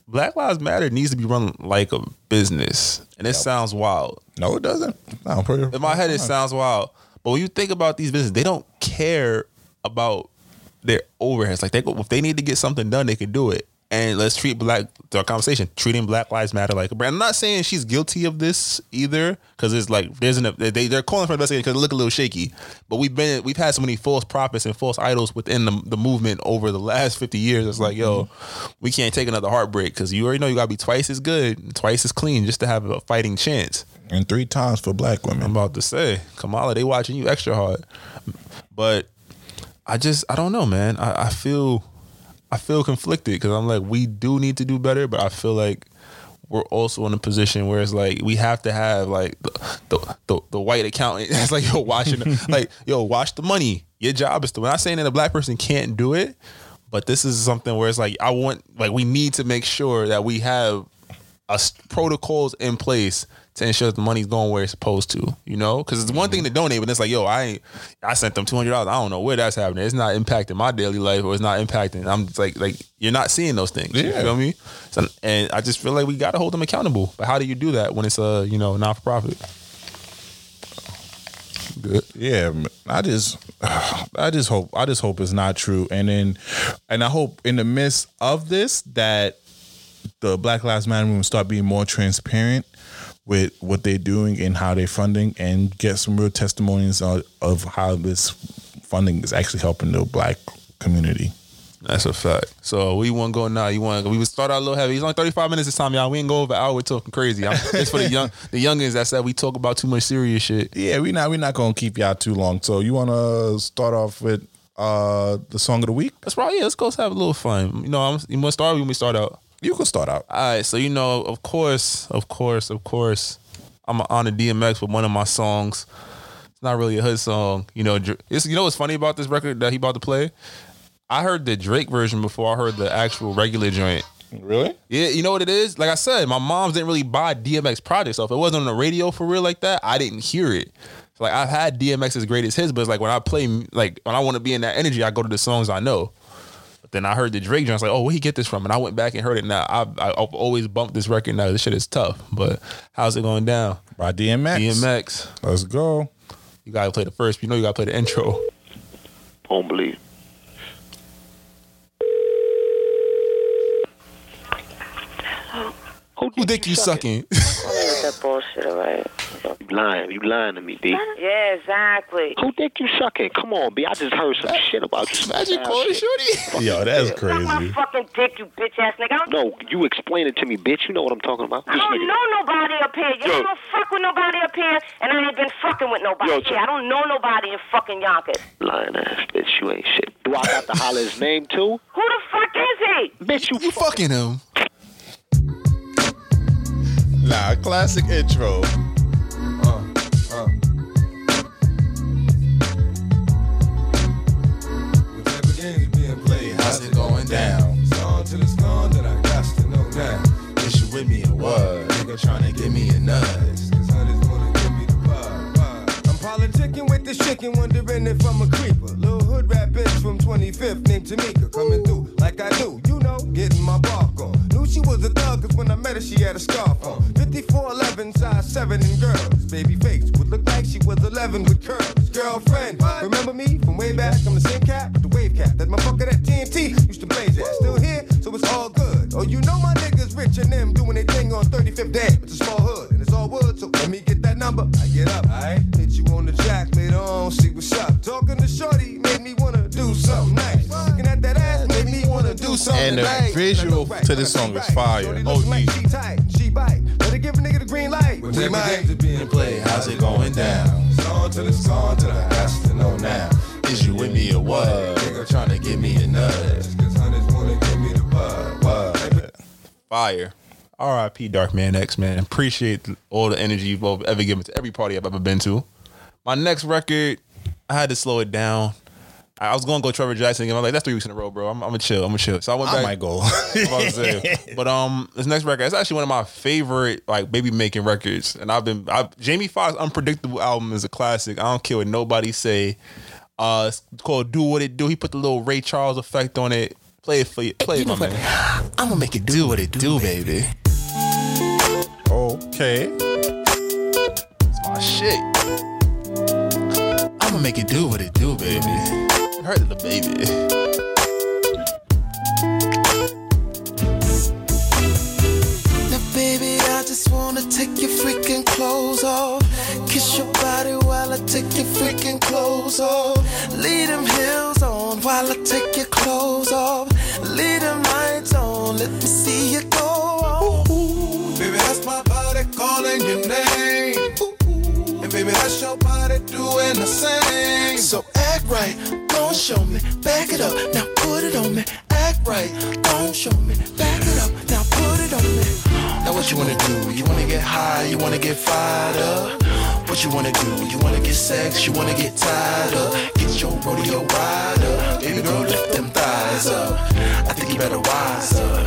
Black Lives Matter needs to be run like a business, and it sounds wild. No, it doesn't. No, pretty, In my head, it sounds wild. But when you think about these businesses, they don't care about their overheads. Like they go, if they need to get something done, they can do it. And let's treat black the conversation treating Black Lives Matter like a brand. I'm not saying she's guilty of this either, because it's like there's an they they're calling for investigation because it look a little shaky. But we've been we've had so many false prophets and false idols within the, the movement over the last 50 years. It's like yo, mm-hmm. we can't take another heartbreak because you already know you gotta be twice as good, twice as clean just to have a fighting chance. and three times for black women. I'm about to say, Kamala, they watching you extra hard. But I just, I don't know, man. I, I feel, I feel conflicted because I'm like, we do need to do better, but I feel like we're also in a position where it's like we have to have like the the, the, the white accountant that's like yo watching like yo watch the money. Your job is to. I'm not saying that a black person can't do it, but this is something where it's like I want like we need to make sure that we have us protocols in place to ensure that the money's going where it's supposed to. You know, because it's one thing to donate, but it's like, yo, I ain't, I sent them two hundred dollars. I don't know where that's happening. It's not impacting my daily life, or it's not impacting. I'm just like, like you're not seeing those things. You Yeah. feel me? So, and I just feel like we got to hold them accountable. But how do you do that when it's a you know not for profit? Good. Yeah, I just, I just hope, I just hope it's not true, and then, and I hope in the midst of this that the Black Lives Matter movement start being more transparent with what they're doing and how they're funding, and get some real testimonies of, of how this funding is actually helping the Black community. That's a fact. So we want to go now. You want? We would start out a little heavy. It's only thirty five minutes this time, y'all. We ain't go over an hour talking crazy. I'm, it's for the young, the youngins that said we talk about too much serious shit. Yeah, we not we not gonna keep y'all too long. So you want to start off with uh the song of the week? That's right. Yeah, let's go have a little fun. You know, I'm, you must start? Or you want me to start out? You can start out. All right. So you know, of course, of course, of course, I'm on the DMX with one of my songs. It's not really a hood song. You know, it's, you know what's funny about this record that he about to play? I heard the Drake version before I heard the actual regular joint. Really? Yeah, you know what it is? Like I said, my moms didn't really buy DMX projects. So if it wasn't on the radio for real like that, I didn't hear it. So like I've had DMX's greatest hits, but it's like when I play, like when I want to be in that energy, I go to the songs I know. But then I heard the Drake joint. I was like, oh, where he get this from? And I went back and heard it. Now I've, I've always bumped this record. Now this shit is tough. But how's it going down? By DMX. DMX. Let's go. You gotta play the first. You know you gotta play the intro. Don't believe. Who dick you sucking? with that bullshit, all right? You lying. You lying to me, B. Yeah, exactly. Who think you sucking? Come on, B. I just heard some shit about you. Some Imagine calling. Shorty. Yo, that's Suck my crazy. fucking dick, you bitch ass nigga. I don't, No, you explain it to me, bitch. You know what I'm talking about. I don't nigga- know nobody up here. You Yo. don't fuck with nobody up here, and I ain't been fucking with nobody Yo, here. so- I don't know nobody in fucking Yonkers. Lying ass bitch. You ain't shit. Do I got to holler his name too? Who the fuck is he? Bitch, you, You fucking him. Nah, classic intro. What? Nigga tryna give me a nudge. Cause honey's wanna give me the vibe. vibe. I'm politicking with this chicken, wondering if I'm a creeper. Little hood rat bitch from 25th named Tamika. Coming through like I do, you know, getting my bark on. Knew she was a thug, cause when I met her, she had a scarf on. 5411, size 7 in girls. Baby face would look like she was 11 with curls. Girlfriend, remember me from way back? I'm the same cat with the wave cap. That motherfucker that TNT used to blaze at. Still here, so it's all good. Oh, you know my niggas rich and them doing their thing on 35th Day. It's a small hood and it's all wood, so let me get that number. I get up, alright? Hit you on the jack later on, see what's up. Talking to Shorty made me wanna do something nice. Looking at that ass made me wanna do something And the nice. visual I know, right, to this song is fire. Oh, looking like yeah. she tight, she bite. Let her give a nigga the green light. We might. being played, how's it going down? Song till it's gone till I has to know now. Is you with me or what? Nigga trying to give me a nudge. Cause honeys wanna give me the bud. What? Fire. R.I.P. Dark Man X man. Appreciate all the energy you've both ever given to every party I've ever been to. My next record, I had to slow it down. I was going to go Trevor Jackson again. I was like, that's three weeks in a row, bro. I'm, I'm gonna chill. I'm gonna chill. So I went I back. might go. I'm about to say. But um, this next record, it's actually one of my favorite like baby making records, and I've been I've, Jamie Foxx Unpredictable album is a classic. I don't care what nobody say. Uh, it's called Do What It Do. He put the little Ray Charles effect on it. Play it for you. Play it, my man. I'm gonna make it do what it do, baby. okay. It's my shit. I'm gonna make it do what it do, baby. You heard of the baby. Now, baby, I just wanna take your freaking clothes off. Kiss your body while I take your freaking clothes off. Leave them heels on while I take your clothes off. Leave them lights on, let me see you go. Baby, that's my body calling your name. And baby, that's your body doing the same. So act right, gon' show me, back it up, now put it on me. Act right, gon' show me, back it up, now put it on me. Now what you wanna do? You wanna get high, you wanna get fired up. What you wanna do? You wanna get sex, you wanna get tied up. Get your rodeo rider, baby girl, lift them thighs up. I think you better wise up.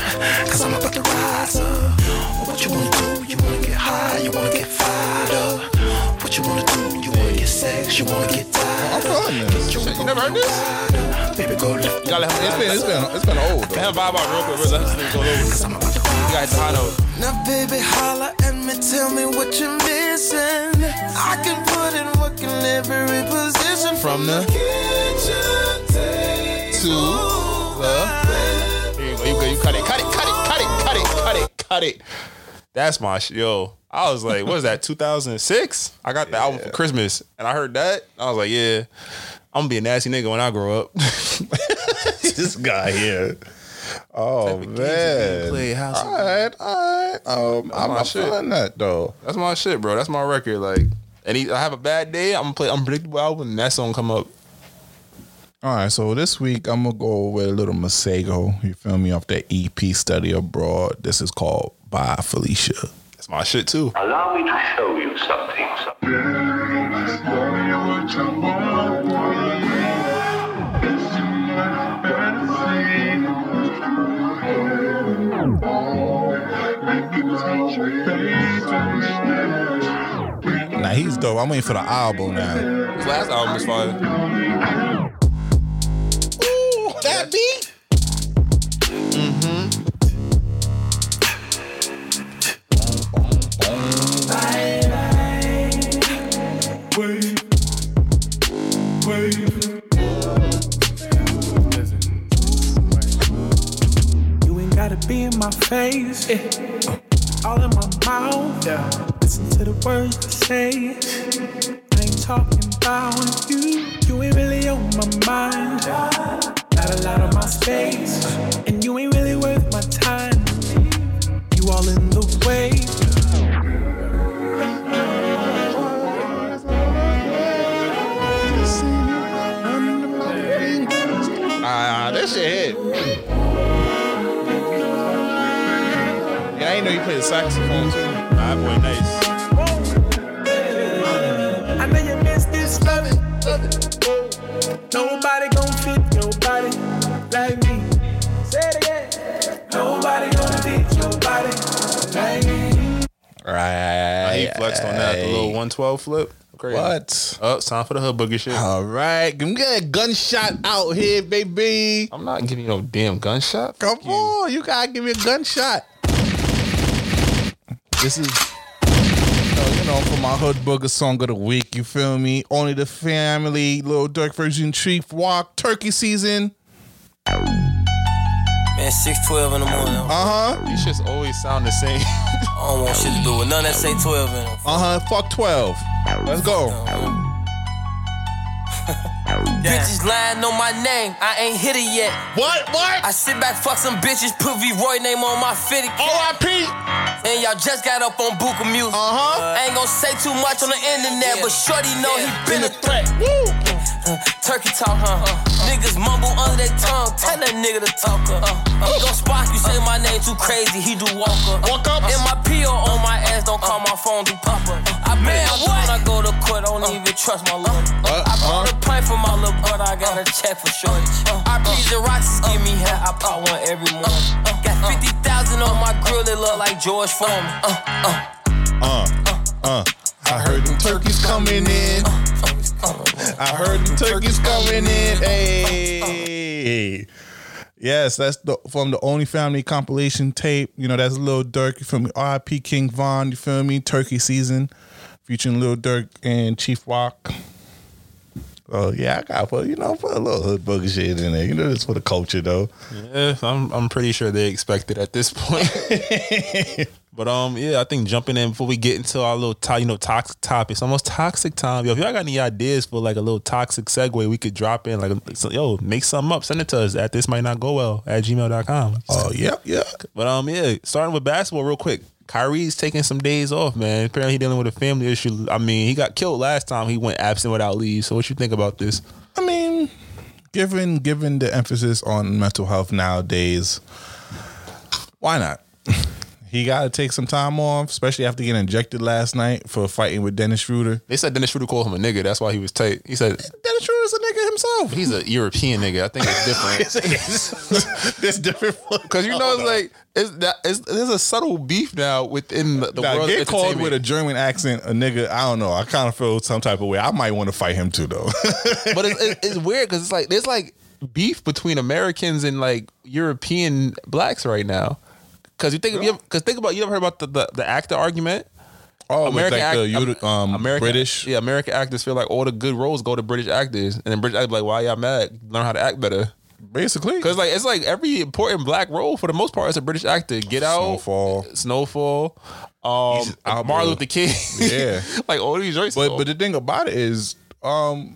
Cause I'm about to rise up. What you wanna do? You wanna get high? You wanna get fired up? What you wanna do? You wanna get sex? You wanna get tired? I'm feeling this. Shit, you never heard this? Baby, go lift You gotta let It's him. been it's been it's been old. Though. Have vibe out real quick. Let's let this go over. You got the high. Now, baby, holla at me, tell me what you're missing. I can put in work in every position From the kitchen to the. Here you go. You go. You cut it. Cut it. Cut it. Cut it. Cut it. Cut it. Cut it. That's my shit. Yo, I was like, what is that? 2006. I got the album for Christmas, and I heard that. I was like, yeah, I'm gonna be a nasty nigga when I grow up. this guy here. Oh man. play house All right, all right. Um, I'm my not shit. feeling that though. That's my shit, bro. That's my record. Like, and he, I have a bad day. I'm gonna play unpredictable album, and that song come up. All right, so this week I'm gonna go with a little Masego. You feel me? Off the EP Study Abroad. This is called By Felicia. That's my shit too. Allow me to show you something. Now he's dope. I'm waiting for the album now. His last album was fire. Ooh, that beat. Mm-hmm. You ain't gotta be in my face. Eh. All in my mouth. Listen to the words I say. I ain't talking about you. You ain't really on my mind. Not a lot of my space. And you ain't really worth my time. You all in the know you played the saxophone too. Nah, boy nice. I know you miss this loving. Nobody gon' fit your body like me. Say it again. Nobody gonna fit your body like me. Right. He flexed on that, the little 112 flip. Crazy. What? Oh, it's time for the hood boogie shit. All right, give me a gunshot out here, baby. I'm not giving you no damn gunshot. Come on, you gotta give me a gunshot. This is, uh, you know, for my hood booger song of the week. You feel me? Only the family, Lil Durk version, Chief Walk, Turkey season. Man, 612 in the morning. Uh huh. These shits always sound the same. I don't want shit to do with none that say 12 in them. Uh huh. Fuck twelve. Let's go. Bitches lying on my name, I ain't hit it yet. What? What? I sit back, fuck some bitches, put V Roy name on my fitted cap. R.I.P. And y'all just got up on Buka Music. Uh-huh. Ain't gonna say too much on the internet, but Shorty know he been a threat. Turkey talk, huh? Niggas mumble under their tongue. Tell that nigga to talk up. He gon' spark you, say my name too crazy. He do walk up. Walk up. And my PO on my ass, don't call my phone, do pop up. I man, when I go to court, I don't even trust my lawyer. I bought a pint for my little brother, I got a check for shorty. I breeze and rocks, give me hair, I pop one every morning. Got 50,000 on my grill, it look like George Foreman. Uh, uh. Uh, uh. I heard them turkeys coming in. I heard them turkeys coming in. Hey. Yes, that's the from the Only Family compilation tape. You know, that's Lil Durk. You feel me? R.I.P. King Von. You feel me? Turkey season, featuring Lil Durk and Chief Walk. Oh yeah, I got put you know put a little hood booger shit in there. You know, it's for the culture though. Yeah, I'm I'm pretty sure they expect it at this point. but um, yeah, I think jumping in before we get into our little to, you know toxic topics, almost toxic time. Yo, if y'all got any ideas for like a little toxic segue, we could drop in like so, yo, make something up, send it to us at this might not go well at gmail.com. Oh yeah, yeah. But um, yeah, starting with basketball real quick. Kyrie's taking some days off, man. Apparently, dealing with a family issue. I mean, he got killed last time. He went absent without leave. So, what you think about this? I mean, given given the emphasis on mental health nowadays, why not? he got to take some time off, especially after getting injected last night for fighting with Dennis Schroeder. They said Dennis Schroeder called him a nigga. That's why he was tight. He said Dennis as true as a nigga himself. He's a European nigga. I think it's different. This different Because you know, it's like it's that it's, there's a subtle beef now within the, the Now, world. get called with a. German accent, a nigga. I don't know. I kind of feel some type of way. I might want to fight him too, though. but it's, it's, it's weird because it's like there's like beef between Americans and like European blacks right now. Because you think because think about you ever heard about the the, the actor argument? Oh, with, like, the um, American, British? yeah, American actors feel like all the good roles go to British actors, and then British actors be like, "Why y'all mad? Learn how to act better." Basically, because like it's like every important black role for the most part is a British actor. Get out, Snowfall, Snowfall, um, Martin Luther King, yeah, like all these. But but the thing about it is, um,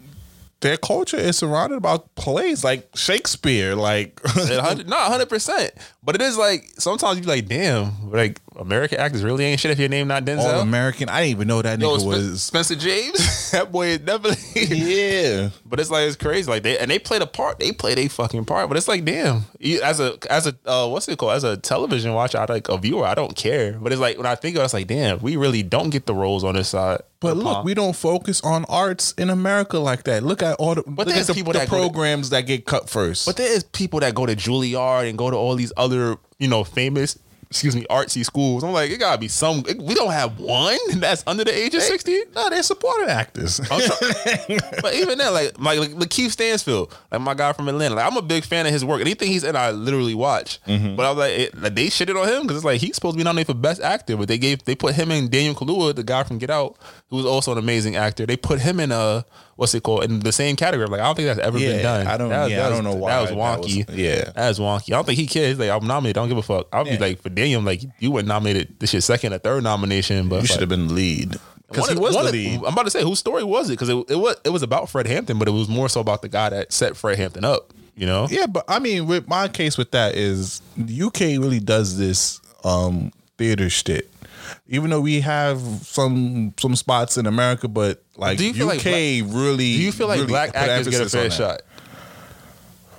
their culture is surrounded about plays like Shakespeare, like hundred- not hundred percent, but it is like sometimes you be like, damn, like American actors really ain't shit if your name not Denzel. all American. I didn't even know that Yo, nigga Spen- was. Spencer James. that boy is definitely yeah. But it's like it's crazy, like they and they played a part. They played a fucking part. But it's like, damn, you, as a as a uh, what's it called? As a television watcher, I like a viewer, I don't care. But it's like when I think of it, it's like, damn, we really don't get the roles on this side. But look, we don't focus on arts in America like that. Look at all the, look there's the, people the that go to- programs that get cut first. But there is people that go to Juilliard and go to all these other, you know, famous, excuse me, artsy schools. I'm like, it gotta be some. We don't have one that's under the age of sixty. No, they're supporting actors. but even then, like, like, like Lakeith Stansfield, like my guy from Atlanta, like I'm a big fan of his work. Anything he's in, I literally watch. Mm-hmm. But I was like, it, like, they shitted on him because it's like he's supposed to be nominated for best actor, but they gave they put him in Daniel Kaluuya, the guy from Get Out, who was also an amazing actor. They put him in a what's it called in the same category. Like I don't think that's ever Yeah, been done. I don't- That yeah, that I was- don't know why that was that wonky. was- yeah. that was wonky. I don't think he cares. Like I'm nominated. I don't give a fuck. I'll be like for Daniel, like you were nominated this shit second or third nomination, but you should have been lead because he was the of- lead. I'm about to say whose story was it? Because it, it was it was about Fred Hampton, but it was more so about the guy that set Fred Hampton up. You know? Yeah, but I mean, with my case with that is the UK really does this um theater shit. Even though we have some some spots in America, but like Do you feel UK like black- really. Do you feel like really black actors get a fair shot?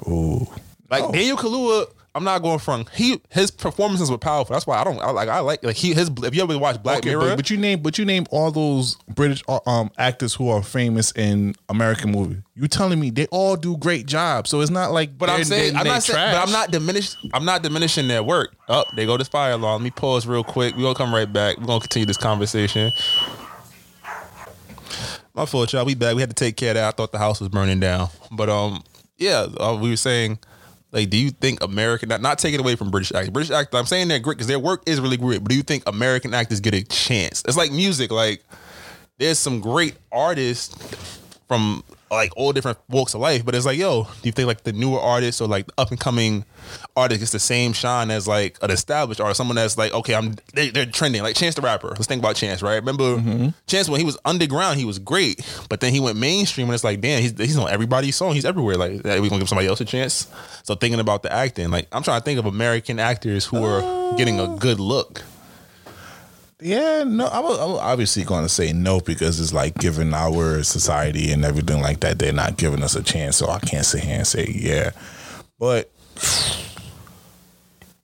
Ooh, Like oh. Daniel Kaluuya, I'm not going from he his performances were powerful. That's why I don't I like I like like he his if you ever watch Black Okay, Mirror, but, but you name but you name all those British uh, um actors who are famous in American movies. You telling me they all do great jobs, so it's not like. But I'm saying I'm not saying, but. I'm not diminished. I'm not diminishing their work. Up, they go this fire alarm. Let me pause real quick. We're gonna come right back. We're gonna continue this conversation. My fault, y'all. We back. We had to take care of that. I thought the house was burning down, but um, yeah, uh, we were saying. Like, do you think American not, not taking away from British actors? British actors, I'm saying they're great because their work is really great. But do you think American actors get a chance? It's like music. Like, there's some great artists from like all different walks of life. But it's like, yo, do you think like the newer artists or like up and coming artists gets the same shine as like an established artist, someone that's like, okay, I'm they, they're trending. Like Chance the Rapper. Let's think about Chance, right? Remember mm-hmm. Chance when he was underground, he was great, but then he went mainstream, and it's like, damn, he's he's on everybody's song. He's everywhere. Like, are we gonna give somebody else a chance? So thinking about the acting, like I'm trying to think of American actors who are getting a uh, good look. Yeah, no, I'm, I'm obviously going to say no because it's like given our society and everything like that, they're not giving us a chance. So I can't sit here and say yeah. But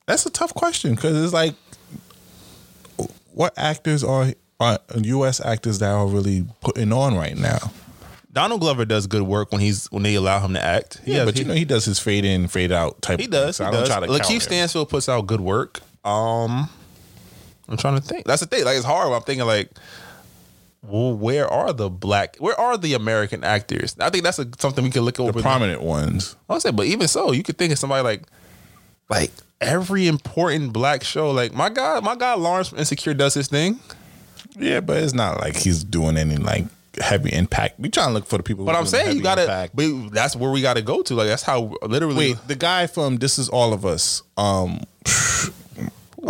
that's a tough question because it's like, what actors are, are U.S. actors that are really putting on right now? Donald Glover does good work when he's when they allow him to act. Yeah, has- but you know he does his fade in, fade out type. He does. He I don't does. try to count Lakeith. Stansfield puts out good work. Um, I'm trying to think. That's the thing. Like it's hard. I'm thinking like, well, where are the black? Where are the American actors? I think that's a, something we can look over. the prominent ones. I was say, but even so, you could think of somebody like, like every important black show. Like my guy, my guy Lawrence from Insecure does his thing. Yeah, but it's not like he's doing any like heavy impact. We trying to look for the people. But I'm saying you gotta. impact. But that's where we gotta go to. Like that's how literally. Wait, the guy from This Is All of Us. Um,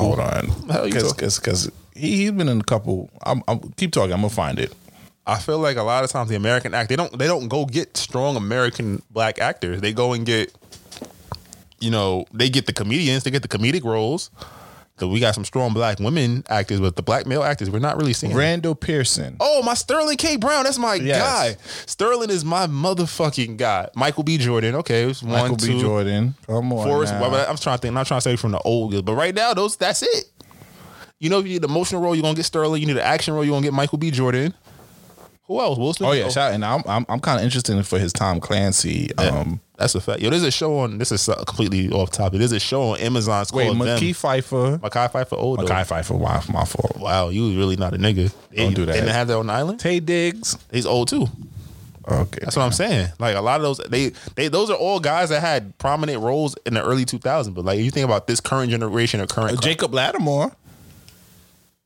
hold oh, on, hell you because because he he's been in a couple. I'm, I'm keep talking. I'm gonna find it. I feel like a lot of times the American act they don't they don't go get strong American black actors. They go and get, you know, they get the comedians, they get the comedic roles. We got some strong black women actors, but the black male actors we're not really seeing. Randall Pearson. Oh, my Sterling K. Brown, that's my Yes. guy. Sterling is my motherfucking guy. Michael B. Jordan. Okay, it was one, Michael B. two. Jordan. Come on, Forrest. now. well, I'm trying to think. I'm not trying to say from the old, but right now, those that's it. You know, if you need the emotional role, you're gonna get Sterling. You need an action role, you're gonna get Michael B. Jordan. Who else? Smith. Oh yeah, shout and I'm I'm, I'm kind of interested for his Tom Clancy. Um, That's a fact. Yo, there's a show on. This is completely off topic. There's a show on Amazon. It's wait, called Mekhi. Phifer. Mekhi Phifer old. though. Mekhi Phifer. Wow, my fault. Wow, you really not a nigga. Don't do They that. didn't have that on the island. Taye Diggs. He's old too. Okay, That's what I'm saying. Like a lot of those, they they those are all guys that had prominent roles in the early 2000s. But like you think about this current generation or current, Uh, Jacob Latimore.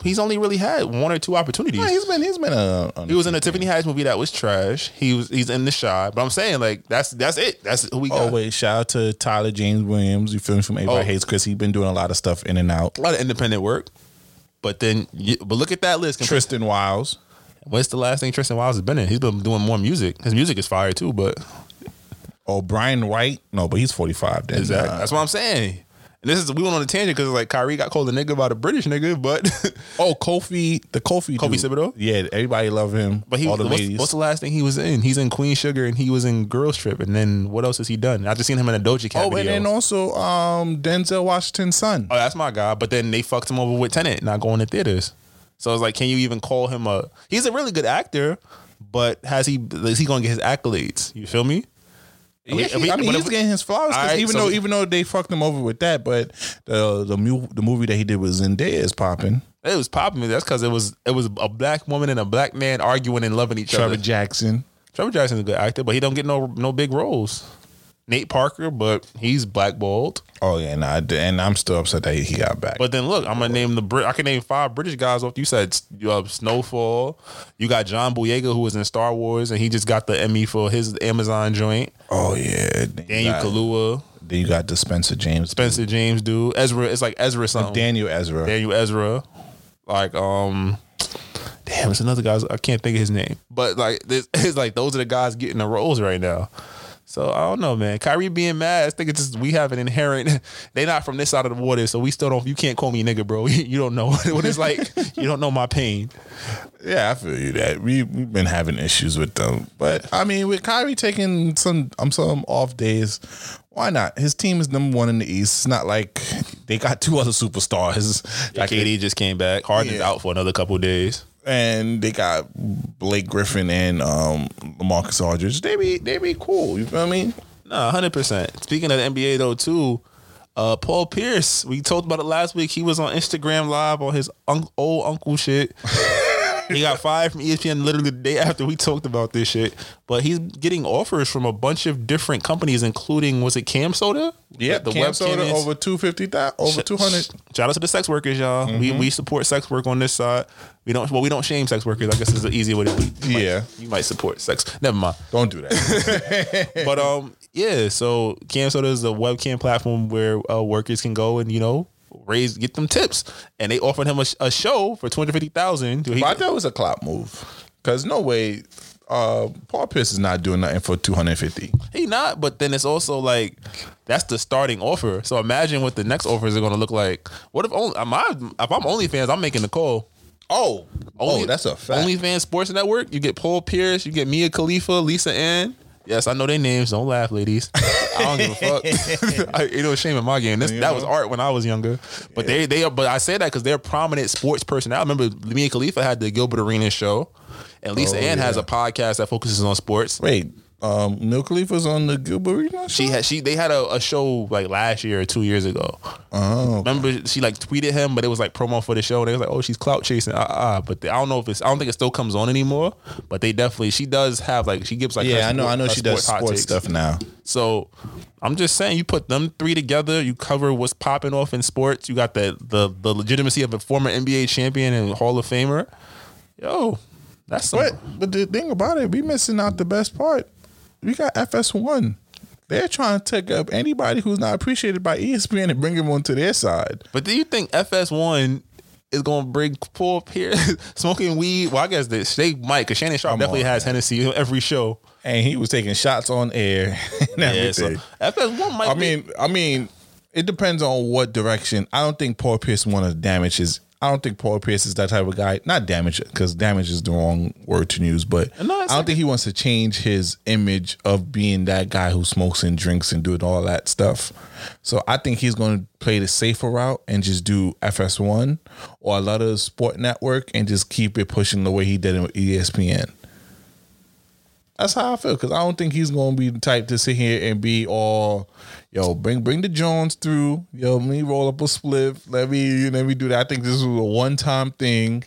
He's only really had one or two opportunities. Yeah, he's been he's been a. a he was in a Tiffany Haddish movie that was trash. He was he's in the shy. But I'm saying like that's that's it. That's who we got. Oh wait, shout out to Tyler James Williams. You feel me from Everybody Oh. Hates Chris. He's been doing a lot of stuff in and out. A lot of independent work. But then, you, but look at that list. Tristan Wilds. What's the last thing Tristan Wilds has been in? He's been doing more music. His music is fire too, but Oh, Brian White. No, but he's 45 then. Exactly. That's what I'm saying. And this is we went on a tangent because like Kyrie got called a nigga by the British nigga, but Oh, Kofi, the Kofi, Kofi dude. Siriboe? Yeah, everybody love him. but he all the what's, ladies. what's the last thing he was in? He's in Queen Sugar and he was in Girls Trip. And then what else has he done? I just seen him in a Doja Cat oh, video. and then also um, Denzel Washington's son. oh, that's my guy. But then they fucked him over with Tenet, not going to theaters. So I was like, can you even call him a? He's a really good actor, but has he? Is he going to get his accolades? You feel me? Yeah, he- we- I mean, he's if- getting his flowers right, even so though we- even though they fucked him over with that, but the the mu- the movie that he did with Zendaya is popping. It was popping. That's because it was it was a black woman and a black man arguing and loving each Trevor other. Trevor Jackson. Trevor Jackson's a good actor, but he don't get no no big roles. Nate Parker, but he's blackballed. Oh yeah, nah, and I'm still upset that he got back. But then look, I'm gonna name the Brit. I can name five British guys off. You said uh, Snowfall. You got John Boyega who was in Star Wars and he just got the Emmy for his Amazon joint. oh yeah, Daniel Kaluuya, Then you got the Spencer James. Spencer James, dude. Ezra. It's like Ezra something. Daniel Ezra. Daniel Ezra. Like um. Damn, it's another guy. I can't think of his name, but like this, it's like those are the guys getting the roles right now. So I don't know, man. Kyrie being mad, I think it's just we have an inherent. They not from this side of the water, so we still don't. You can't call me nigga, bro. You don't know what it's like. you don't know my pain. Yeah, I feel you that we we've been having issues with them, but I mean, with Kyrie taking some um some off days, why not? His team is number one in the East. It's not like they got two other superstars. Like KD just came back. Harden's Yeah. out for another couple of days. And they got Blake Griffin and um Marcus Aldridge. They be they be cool. You feel me? Nah, hundred percent. Speaking of the NBA though, too, uh, Paul Pierce. We talked about it last week. He was on Instagram Live on his un- old uncle shit. he got fired from ESPN literally the day after we talked about this shit. But he's getting offers from a bunch of different companies, including was it CamSoda? Yeah, the Cam webcam Soda is- over two fifty thousand, over two hundred. Shout out to the sex workers, y'all. We Mhm. we support sex work on this side. We don't well we don't shame sex workers. I guess is the easy way to do it. You might- Yeah. you might support sex. Never mind. Don't do that. but um, yeah. So CamSoda is a webcam platform where uh, workers can go and you know raise get them tips, and they offered him a, a show for two hundred fifty thousand. But I thought it was a clout move because no way. Uh, Paul Pierce is not doing nothing for two hundred fifty. He not, but then it's also like that's the starting offer. So imagine what the next offers are going to look like. What if only am I, if I'm OnlyFans, I'm making the call. Oh, oh, that's a fact. OnlyFans Sports Network. You get Paul Pierce, you get Mia Khalifa, Lisa Ann. Yes, I know their names. Don't laugh, ladies. I don't give a fuck. I, ain't no shame in my game. This, that was art when I was younger. But they they are. But I say that because they're prominent sports personnel. I remember Mia Khalifa had the Gilbert Arena show, and Lisa Oh, Ann has a podcast that focuses on sports. Wait, um, Mia Khalifa's on the Gilbert Arenas She had she they had a, a show like last year or two years ago. Oh, Remember she like tweeted him, but it was like promo for the show. And they was like, "Oh, she's clout chasing." Uh, uh. But they, I don't know if it's. I don't think it still comes on anymore. But they definitely she does have like she gives like yeah, her I know. sport- I know she does hot sports stuff now. So I'm just saying, you put them three together, you cover what's popping off in sports. You got the the the legitimacy of a former NBA champion and Hall of Famer. Yo, that's some, But but the thing about it, we missing out the best part. We got FS1. They're trying to take up anybody who's not appreciated by ESPN and bring them onto their side. But do you think FS1 is going to bring Paul Pierce smoking weed? Well, I guess they, they might, because Shannon Sharpe Come definitely on, has Hennessy on every show. And he was taking shots on air Yeah, so. FS1 might I be- mean, I mean, it depends on what direction. I don't think Paul Pierce want to damage his. I don't think Paul Pierce is that type of guy. Not damage, because damage is the wrong word to use. But No, I don't think he wants to change his image of being that guy who smokes and drinks and doing all that stuff. So I think he's going to play the safer route and just do FS1 or a lot of Sport Network and just keep it pushing the way he did it with ESPN. That's how I feel because I don't think he's gonna be the type to sit here and be all, yo, bring bring the Jones through. Yo, let me roll up a split. Let me let me do that. I think this was a one time thing.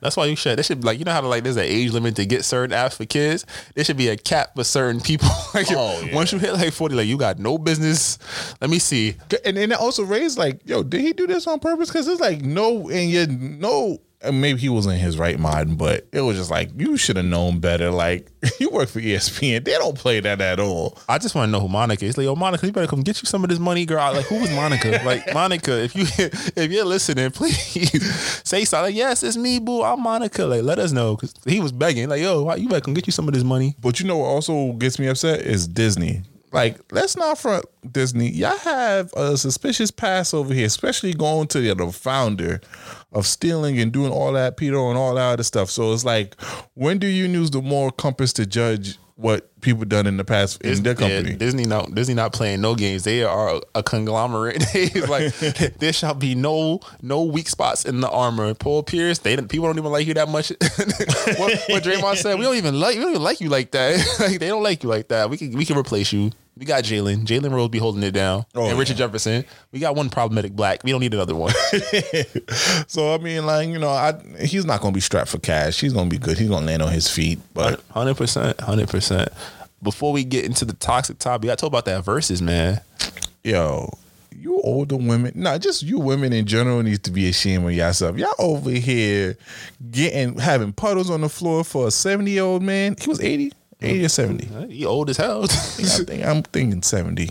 That's why you should. There should be like you know how to like there's an age limit to get certain apps for kids. There should be a cap for certain people. like Oh, once you hit like forty, like you got no business. Let me see. And then it also raised like, yo, did he do this on purpose? Because it's like no, and you no. And maybe he was in his right mind, but it was just like you should have known better. Like you work for ESPN, they don't play that at all. I just want to know who Monica is. Like, oh Monica, you better come get you some of this money, girl. Like, who was Monica? like, Monica, if you if you're listening, please say something. Like, yes, it's me, boo. I'm Monica. Like, let us know because he was begging. Like, yo, why- you better come get you some of this money. But you know what also gets me upset is Disney. Like, let's not front Disney. Y'all have a suspicious past over here, especially going to the, founder of stealing and doing all that Peter, and all that other stuff. So it's like, when do you use the moral compass to judge what people done in the past in their Yeah, company? Disney not Disney not playing no games. They are a conglomerate. They like there shall be no no weak spots in the armor. Paul Pierce, they people don't even like you that much. what, what Draymond said, we don't even like we don't even like you like that. like they don't like you like that. We can we can replace you. We got Jalen. Jalen Rose be holding it down. Oh, and Richard Jefferson. We got one problematic black. We don't need another one. so I mean, like you know, I he's not gonna be strapped for cash. He's gonna be good. He's gonna land on his feet. But Hundred percent, hundred percent. Before we get into the toxic topic, I talk about that Verzuz, man. yo, you older women, not just you women in general, needs to be ashamed of yourself. Y'all over here getting having puddles on the floor for a seventy year old man. He was 80, 80 or seventy. He old as hell. I think I'm thinking seventy.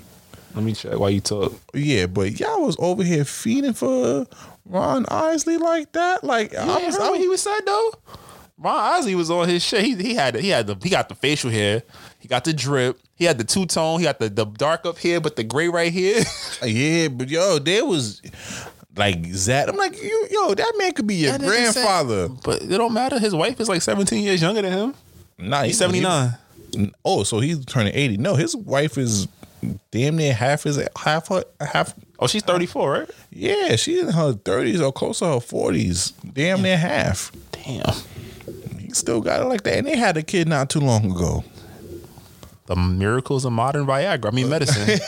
Let me check while you talk. Yeah, but y'all was over here feeding for Ron Isley like that. Like Yeah, I was, heard what he was said though. Ron Isley was on his shit. He he had he had the he got the facial hair. He got the drip. He had the two tone. He got the, the dark up here, but the gray right here. Uh, yeah, but yo, there was like Zach. I'm like, you, yo, that man could be your That grandfather. but it don't matter. His wife is like 17 years younger than him. Nah, He's 79. Oh, so he's turning 80. No, his wife is damn near half his half her half. Oh, she's 34, right? Yeah, she's in her 30s or close to her 40s. Damn near half. Damn. He still got it like that. And they had a kid not too long ago. The miracles of modern Viagra. I mean medicine.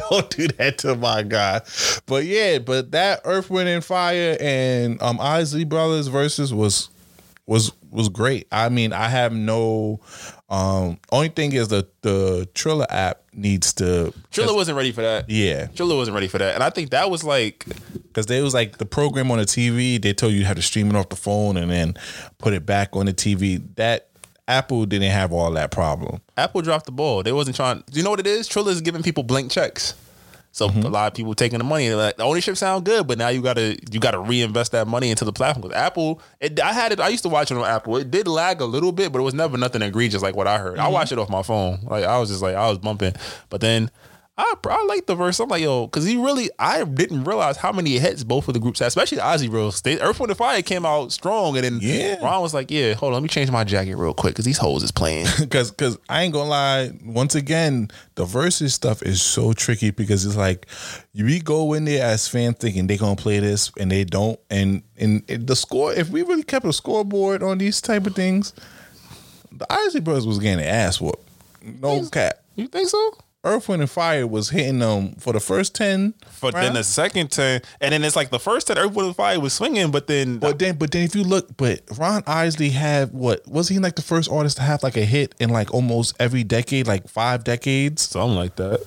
Don't do that to my guy. But yeah, but that Earth, Wind, and Fire and um Isley Brothers Verzuz was was was great. I mean, I have no um only thing is the the Triller app needs to Triller wasn't ready for that. Yeah. Triller wasn't ready for that. And I think that was like Because they was like the program on the TV, they told you how to stream it off the phone and then put it back on the TV. That Apple didn't have all that problem. Apple dropped the ball. They wasn't trying. Do you know what it is? Triller is giving people blank checks. So Mm-hmm. a lot of people taking the money. and Like, the ownership sound good, but now you gotta you gotta reinvest that money into the platform. Because Apple, it, I had it. I used to watch it on Apple. It did lag a little bit, but it was never nothing egregious like what I heard. I Mhm. watched it off my phone. Like I was just like I was bumping, but then. I, I like the verse. I'm like, yo, because he really, I didn't realize how many hits both of the groups had, especially the Ozzy Bros. They, Earth, Wind, and Fire came out strong, and then Yeah. Ron was like, yeah, hold on, let me change my jacket real quick because these hoes is playing. Cause, cause I ain't gonna lie. Once again, the Verzuz stuff is so tricky because it's like we go in there as fans thinking they gonna play this and they don't, and and the score. If we really kept a scoreboard on these type of things, the Isley Brothers was getting ass whooped. No cap. You think so? Earth, Wind, and Fire was hitting them for the first ten. But then the second ten, and then it's like the first ten, Earth, Wind, and Fire was swinging, but then But then, but then, if you look, but Ron Isley had what was he like the first artist to have like a hit in like almost every decade, like five decades, something like that.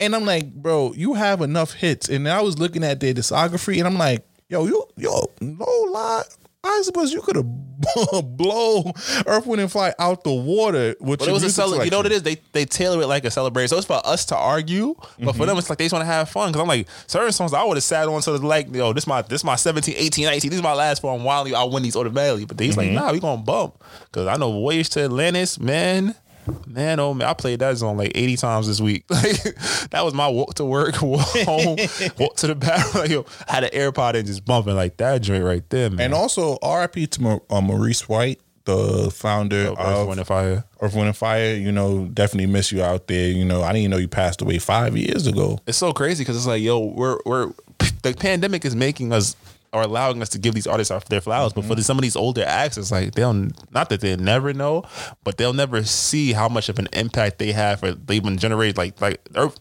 And I'm like, bro, you have enough hits. And I was looking at their discography, and I'm like, yo, you, yo, no lie. I suppose you could have blow Earth, Wind, and Fire out the water with But it was a cele- You know what it is. They they tailor it like a celebration. So it's for us to argue, but for Mhm. them it's like they just want to have fun. Because I'm like certain songs I would have sat on to the like, yo, this my this my 17, 18, 19. This is my last. I'm wildly. I win these automatically. But he's Mhm. like, nah, we gonna bump. Because I know Voyage to Atlantis, man. Man, oh man, I played that song like 80 times this week. Like that was my walk to work, walk home, walk to the bathroom. Like, yo, I had an AirPod and just bumping like that joint right there, man. And also, RIP to Ma- uh, Maurice White, the founder Earth, of Wind, and Fire. Earth, Wind, and Fire. You know, definitely miss you out there. You know, I didn't even know you passed away five years ago. It's so crazy because it's like, yo, we're we're the pandemic is making us are allowing us to give these artists our- their flowers. But for Mm-hmm. some of these older acts, it's like they'll not that they'll never know, but they'll never see how much of an impact they have for they even generate like like Earth,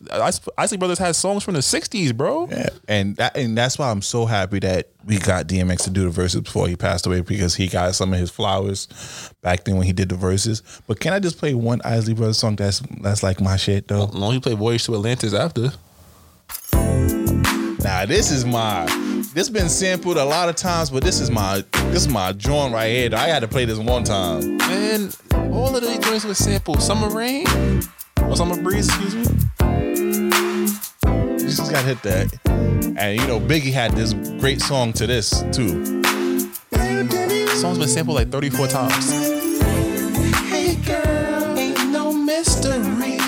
Isley Brothers has songs from the '60s, bro. Yeah, and that, and that's why I'm so happy that we got DMX to do the Verzuz before he passed away because he got some of his flowers back then when he did the Verzuz. But can I just play one Isley Brothers song that's that's like my shit though? Long you play Voyage to Atlantis after. Now this is my this been sampled a lot of times, but this is my this is my joint right here. I had to play this one time. Man, all of these joints were sampled. Summer Rain or Summer Breeze, excuse me. You just gotta hit that. And you know, Biggie had this great song to this too. Song's been sampled like 34 times. Hey girl, ain't no mystery.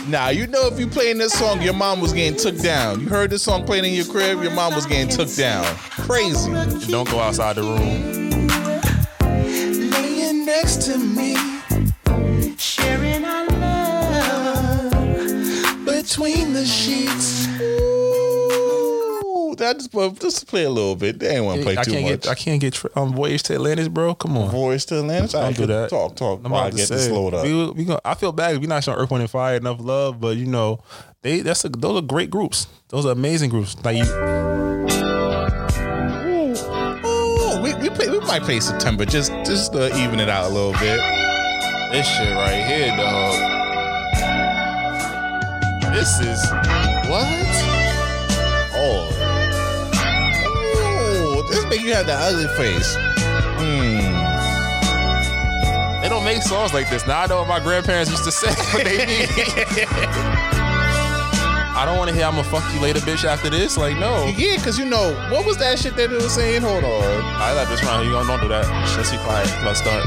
Now you know if you playing this song, your mom was getting took down. You heard this song playing in your crib, your mom was getting took down. Crazy. Don't go outside the room. Laying next to me, sharing our love between the sheets. Ooh, that just play, just play a little bit. They ain't want to play I too much. get I can't get tr- um, Voyage to Atlantis, bro. Come on. Voyage to Atlantis. I don't do that. Talk, talk. I'm about to get say, this slowed up. We, we gonna, I feel bad. If we're not showing Earth, Wind, and Fire enough love, but you know, they that's a, those are great groups. Those are amazing groups. Like you, Ooh, we, we, play, we might play September just just to even it out a little bit. this shit right here, dog. This is what? Make you have the ugly face. Hmm. They don't make songs like this. Now I know what my grandparents used to say, but they mean. I don't want to hear "I'ma fuck you later, bitch." After this, like no. Yeah, because you know, what was that shit that they were saying? Hold on. I let this round. You don't, don't do that. Let's be quiet. Let's start.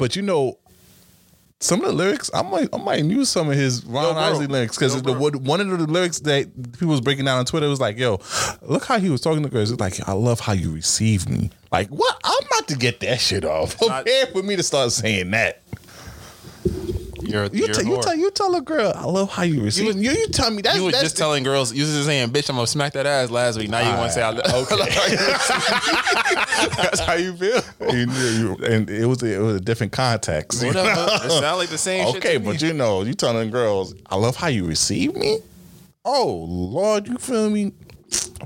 But you know, some of the lyrics, I might, I might use some of his Ron Yo. Isley lyrics because the one of the lyrics that people was breaking down on Twitter was like, "Yo, look how he was talking to girls. It's like, I love how you receive me. Like, what? I'm about to get that shit off. Prepare for me to start saying that. You're, You, you're tell, a you tell you tell a girl, I love how you receive. was- me. You, you tell me that's you was that's just telling girls, you was just saying, bitch, I'm gonna smack that ass last week. Now you want to say, I love That's how you feel. You and it was a, it was a different context. you Whatever. know? It sound like the same shit Okay, to me. but you know, you telling girls, I love how you receive me. Oh Lord, you feel me?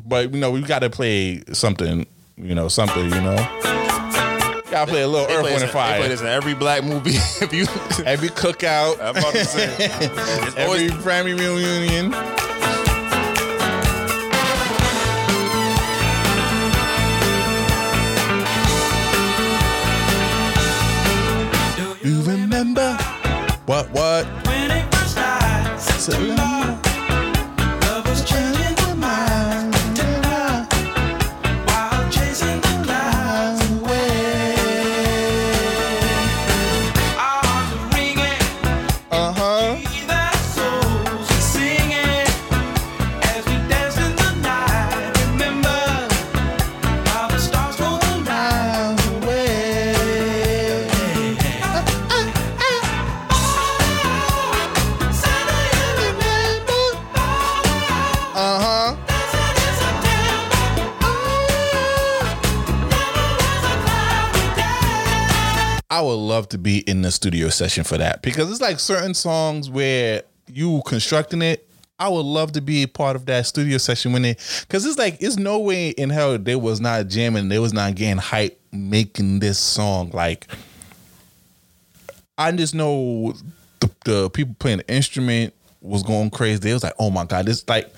But you know, we got to play something. You know, something. You know, got to play a little They Earth, Wind, and in- they play Fire. this in every black movie. if you, Every cookout, I'm about to say, it's every always, family reunion. You remember what? What? When it first started, September, love to be in the studio session for that because it's like certain songs where you constructing it I would love to be a part of that studio session when they, because it's like it's no way in hell they was not jamming, they was not getting hype making this song. Like, I just know the, the people playing the instrument was going crazy. They was like, oh my god, this like.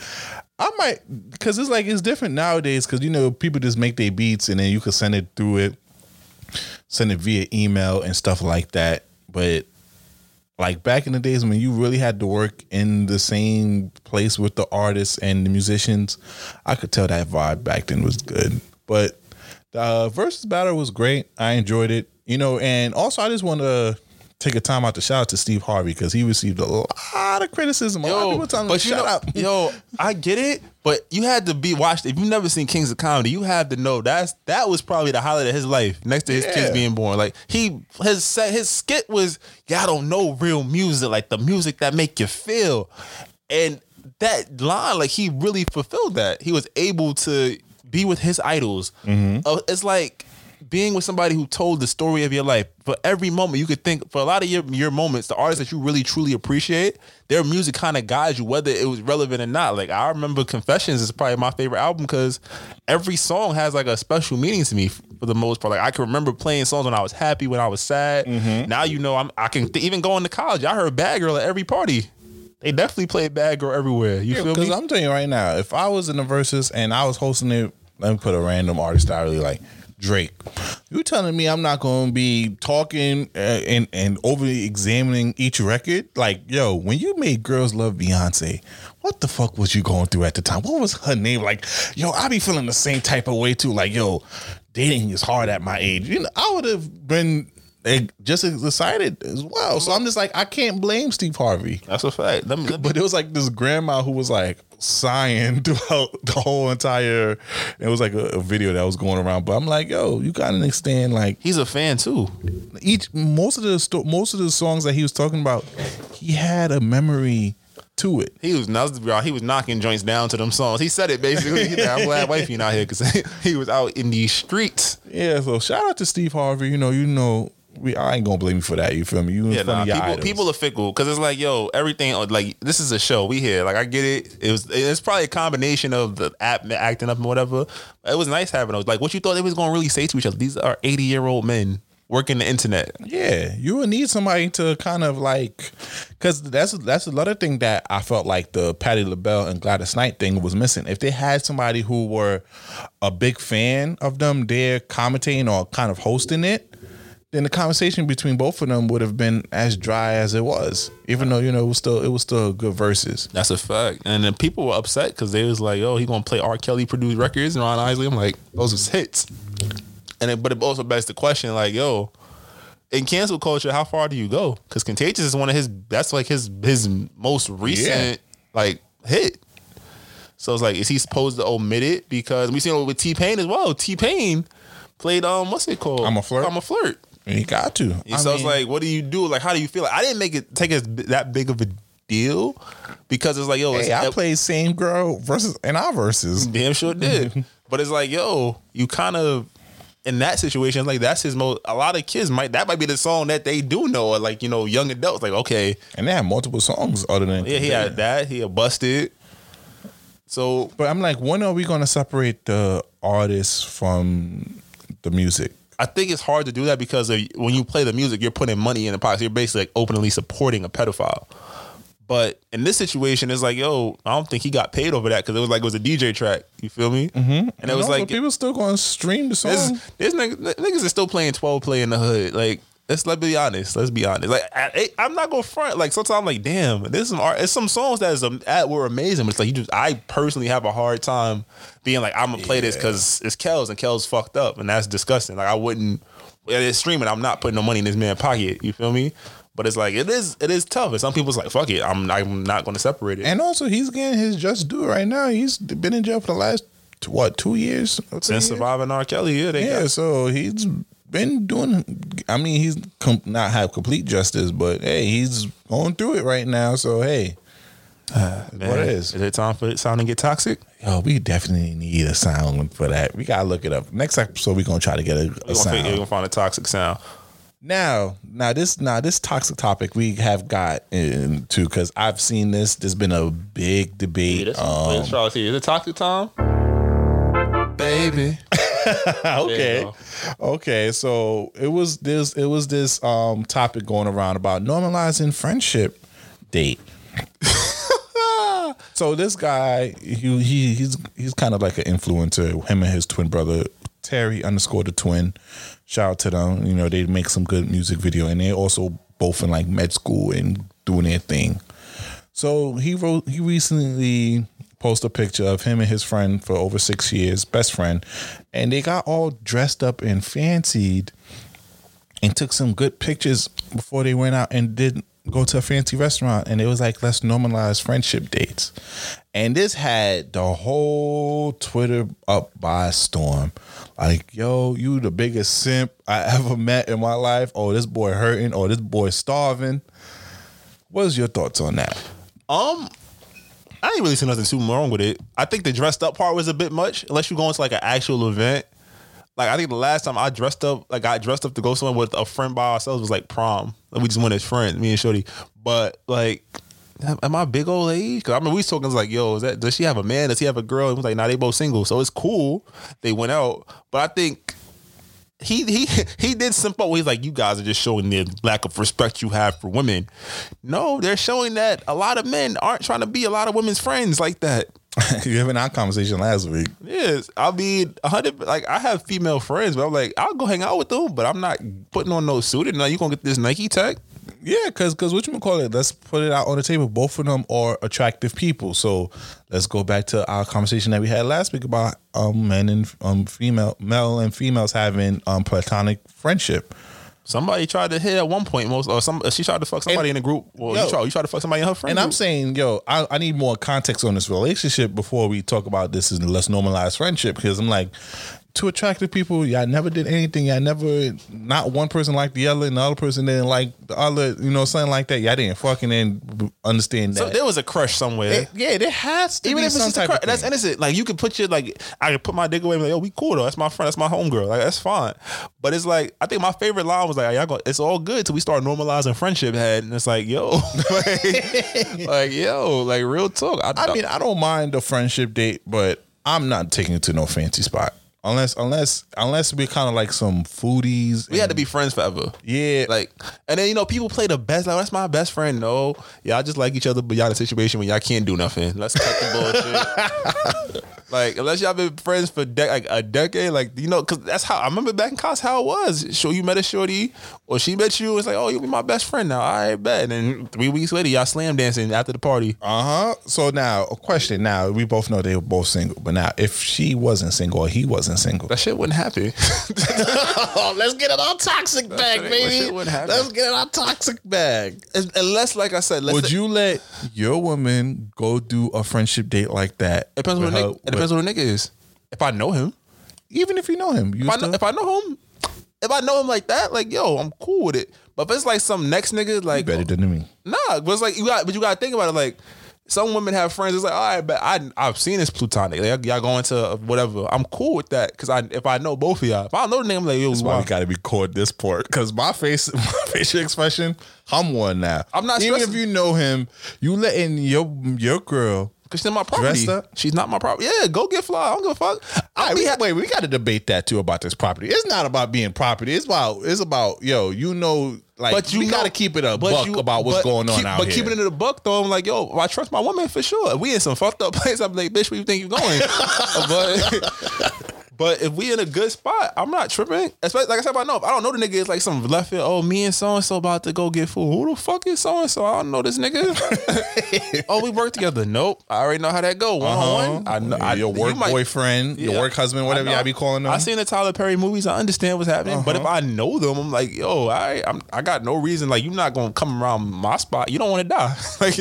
I might, cause it's like it's different nowadays. Cause you know people just make their beats and then you can send it through it, send it via email and stuff like that. But like back in the days when you really had to work in the same place with the artists and the musicians, I could tell that vibe back then was good. But the Verzuz battle was great. I enjoyed it. You know, and also I just want to take a time out to shout out to Steve Harvey because he received a lot of criticism. A lot of people telling him but to you shut know, up. yo, I get it, but you had to be watched. If you've never seen Kings of Comedy, you have to know that's that was probably the highlight of his life, next to his Yeah. kids being born. Like he his set his skit was y'all don't know real music, like the music that make you feel, and that line, like he really fulfilled that. He was able to be with his idols. Uh, it's like being with somebody who told the story of your life for every moment you could think for a lot of your your moments the artists that you really truly appreciate their music kind of guides you whether it was relevant or not. Like i remember confessions is probably my favorite album because every song has like a special meaning to me for the most part. Like i can remember playing songs when i was happy when i was sad. Mm-hmm. Now you know i'm i can even go into college i heard bad girl at every party. They definitely played bad girl everywhere. You feel Because me I'm telling you right now, if I was in the Verzuz and I was hosting it, let me put a random artist I really like, Drake. You telling me I'm not going to be talking uh, and and over examining each record? Like, yo, when you made Girls Love Beyonce, what the fuck was you going through at the time? What was her name? Like, yo, I be feeling the same type of way too. Like, yo, dating is hard at my age. You know, I would have been eh, just as excited as well. So I'm just like, I can't blame Steve Harvey. That's a fact. Let me, let me- But it was like this grandma who was like sighing throughout the whole entire. It was like a, a video that was going around. But I'm like, yo, you gotta understand. Like he's a fan too. Each most of the sto- most of the songs that he was talking about, he had a memory to it. He was. He was knocking joints down to them songs. He said it basically. Like, I'm glad wifey not here because he was out in these streets. Yeah. So shout out to Steve Harvey. You know, you know, we I ain't gonna blame you for that. You feel me? You Yeah, nah, people, people are fickle because it's like, yo, everything uh, like this is a show. We here, like I get it. It was it's probably a combination of the app acting up and whatever. It was nice having those. Like, what you thought they was gonna really say to each other? These are eighty year old men working the internet. Yeah, you would need somebody to kind of like, because that's that's another thing that I felt like the Patti LaBelle and Gladys Knight thing was missing. If they had somebody who were a big fan of them, there commentating or kind of hosting it, then the conversation between both of them would have been as dry as it was. Even though you know it was still it was still good verses. That's a fact. And then people were upset because they was like, "Oh, he gonna play R. Kelly produced records." And Ron Isley, I'm like, those was hits. And it, but it also begs the question, like, yo, in cancel culture, how far do you go? Because Contagious is one of his. That's like his his most recent Yeah. like hit. So it's like, is he supposed to omit it? Because we seen it with T Pain as well. T Pain played um, what's it called? I'm a flirt. I'm a flirt. You got to. I so it's like, what do you do? Like, how do you feel? Like, I didn't make it take it that big of a deal because it's like, yo, Hey, it's, I played same girl versus in our Verzuz. Damn sure did. but it's like, yo, you kind of in that situation, like that's his most. A lot of kids might that might be the song that they do know, or like you know, young adults. Like, okay, and they have multiple songs other than yeah, he had that. He had busted. So, but I'm like, when are we gonna separate the artists from the music? I think it's hard to do that because of, when you play the music, you're putting money in the pocket. You're basically like openly supporting a pedophile. But in this situation, it's like, yo, I don't think he got paid over that because it was like it was a DJ track. You feel me? Mm-hmm. And it was No, like people still gonna stream the song. This, this niggas, niggas is still playing 12 play in the hood. Like, let's let's be honest. Let's be honest. Like, I, am not gonna front. Like, sometimes I'm like, damn, there's some art. It's some songs that is um, that were amazing. But it's like you just, I personally have a hard time being like, I'm gonna play this because it's Kells and Kells fucked up, and that's disgusting. Like, I wouldn't. yeah, It's streaming. I'm not putting no money in this man's pocket. You feel me? But it's like it is. It is tough. And some people's like, fuck it. I'm I'm not gonna separate it. And also, he's getting his just due right now. He's been in jail for the last what two years? Since years? surviving R. Kelly, yeah, they yeah. got So he's been doing. I mean, he's com- not have complete justice, but hey, he's going through it right now. So hey, Man, what it is? Is it time for it sound to get toxic? Yo, we definitely need a sound for that. We gotta look it up. Next episode, we're gonna try to get a, We're a gonna, sound. figure, we gonna find a toxic sound. Now, now this now this toxic topic we have got into because I've seen this. There's been a big debate. Wait, um, let's try to see. Is it toxic time? baby. okay. Okay. So it was this it was this um topic going around about normalizing friendship date. so this guy, he, he he's he's kind of like an influencer. Him and his twin brother Terry underscore the twin. Shout out to them. You know they make some good music video, and they also both in like med school and doing their thing. So he wrote. He recently posted a picture of him and his friend for over six years, best friend, and they got all dressed up and fancied, and took some good pictures before they went out and did go to a fancy restaurant. And it was like, let's normalize friendship dates. And this had the whole Twitter up by storm. Like, yo, you the biggest simp I ever met in my life. Oh, this boy hurting. Oh, this boy starving. What's your thoughts on that? Um, I ain't really see nothing too wrong with it. I think the dressed up part was a bit much, unless you go into like an actual event. Like I think the last time I dressed up, like I dressed up to go somewhere with a friend by ourselves was like prom. Like, we just went as friends, me and Shorty. But like, am I big old age? Because I mean, we was talking like, yo, is that does she have a man? Does he have a girl? And was like, nah, they both single, so it's cool. They went out, but I think he he he did simp up. He's like, you guys are just showing the lack of respect you have for women. No, they're showing that a lot of men aren't trying to be a lot of women's friends like that. you having our conversation last week. Yes, I mean, a hundred. Like I have female friends, but I'm like, I'll go hang out with them, but I'm not putting on no suit. And now you gonna get this Nike tech? Yeah, because because what you call it? Let's put it out on the table. Both of them are attractive people. So let's go back to our conversation that we had last week about um men and um female male and females having um platonic friendship. Somebody tried to hit at one point, most or some she tried to fuck somebody in the group. Well, Yo. you tried you tried to fuck somebody in her friend. And I'm saying, yo, I, I need more context on this relationship before we talk about this and let's normalize friendship because I'm like, two attractive people, y'all never did anything. Y'all never, not one person liked the other and the other person didn't like the other, you know, something like that. Y'all didn't fucking understand that. So there was a crush somewhere. It- yeah, there has to Even be if it's just a type crush, that's innocent. Like you could put your like, I could put my dick away and be like, yo, we cool though. That's my friend. That's my homegirl. Like that's fine. But it's like, I think my favorite line was like, y'all go, it's all good till we start normalizing friendship head, and it's like, yo, like, like, yo, like real talk. I mean, I don't mind a friendship date, but I'm not taking it to no fancy spot. Unless, unless, unless we're kind of like some foodies. we had to be friends forever. Yeah, Like, and then you know, people play the best. Like, that's my best friend. No, y'all just like each other, but y'all in a situation where y'all can't do nothing. Let's cut the bullshit. like, unless y'all been friends for de- like a decade, like you know, because that's how I remember back in college how it was. So you met a shorty, or she met you. It's like, oh, you'll be my best friend now. I bet. And then three weeks later, y'all slam dancing after the party. Uh huh. So now, a question. Now we both know they were both single, but now if she wasn't single or he wasn't single, That shit wouldn't happen. oh, let's get it on toxic bag, shit- that baby. shit wouldn't happen. Let's get it on toxic bag. Unless, like I said, let's Would say- you let your woman go do a friendship date like that? It depends on with her- nigga. It depends on the nigga is. If I know him, even if you know him, you if I know, if I know him, if I know him like that, like yo, I'm cool with it. But if it's like some next nigga, like better than me. nah, but it's like you got, but you got to think about it. Like some women have friends. It's like all right, but I I've seen this plutonic. Like, y'all going to whatever. I'm cool with that because I if I know both of y'all, if I don't know the name, I'm like yo, That's why we got to record this part because my face, my facial expression, I'm one now. I'm not even stressing. if you know him. You letting your your girl Cause she's not my property. She's not my property. Yeah, go get fly. I don't give a fuck. All right, we, wait, we got to debate that too about this property. It's not about being property. It's about it's about yo. You know, like but you we got to keep it a but buck you- about what's but going on keep- out but here. keeping it in the buck though, I'm like, yo, I trust my woman for sure. If we in some fucked up place, I'm like, bitch, where you think you're going? but but if we in a good spot, I'm not tripping. Especially like I said, I know if I don't know the nigga. It's like some left field. Oh, me and so and so about to go get food. Who the fuck is so and so? I don't know this nigga. oh, we work together. Nope. I already know how that go. One on one. I know. I, your you work might- boyfriend, your work husband, whatever y'all be calling them. I seen the Tyler Perry movies. I understand what's happening, but if Uh-huh. I know them, I'm like, yo, I I'm, I got no reason. Like, you're not gonna come around my spot. You don't want to die. like,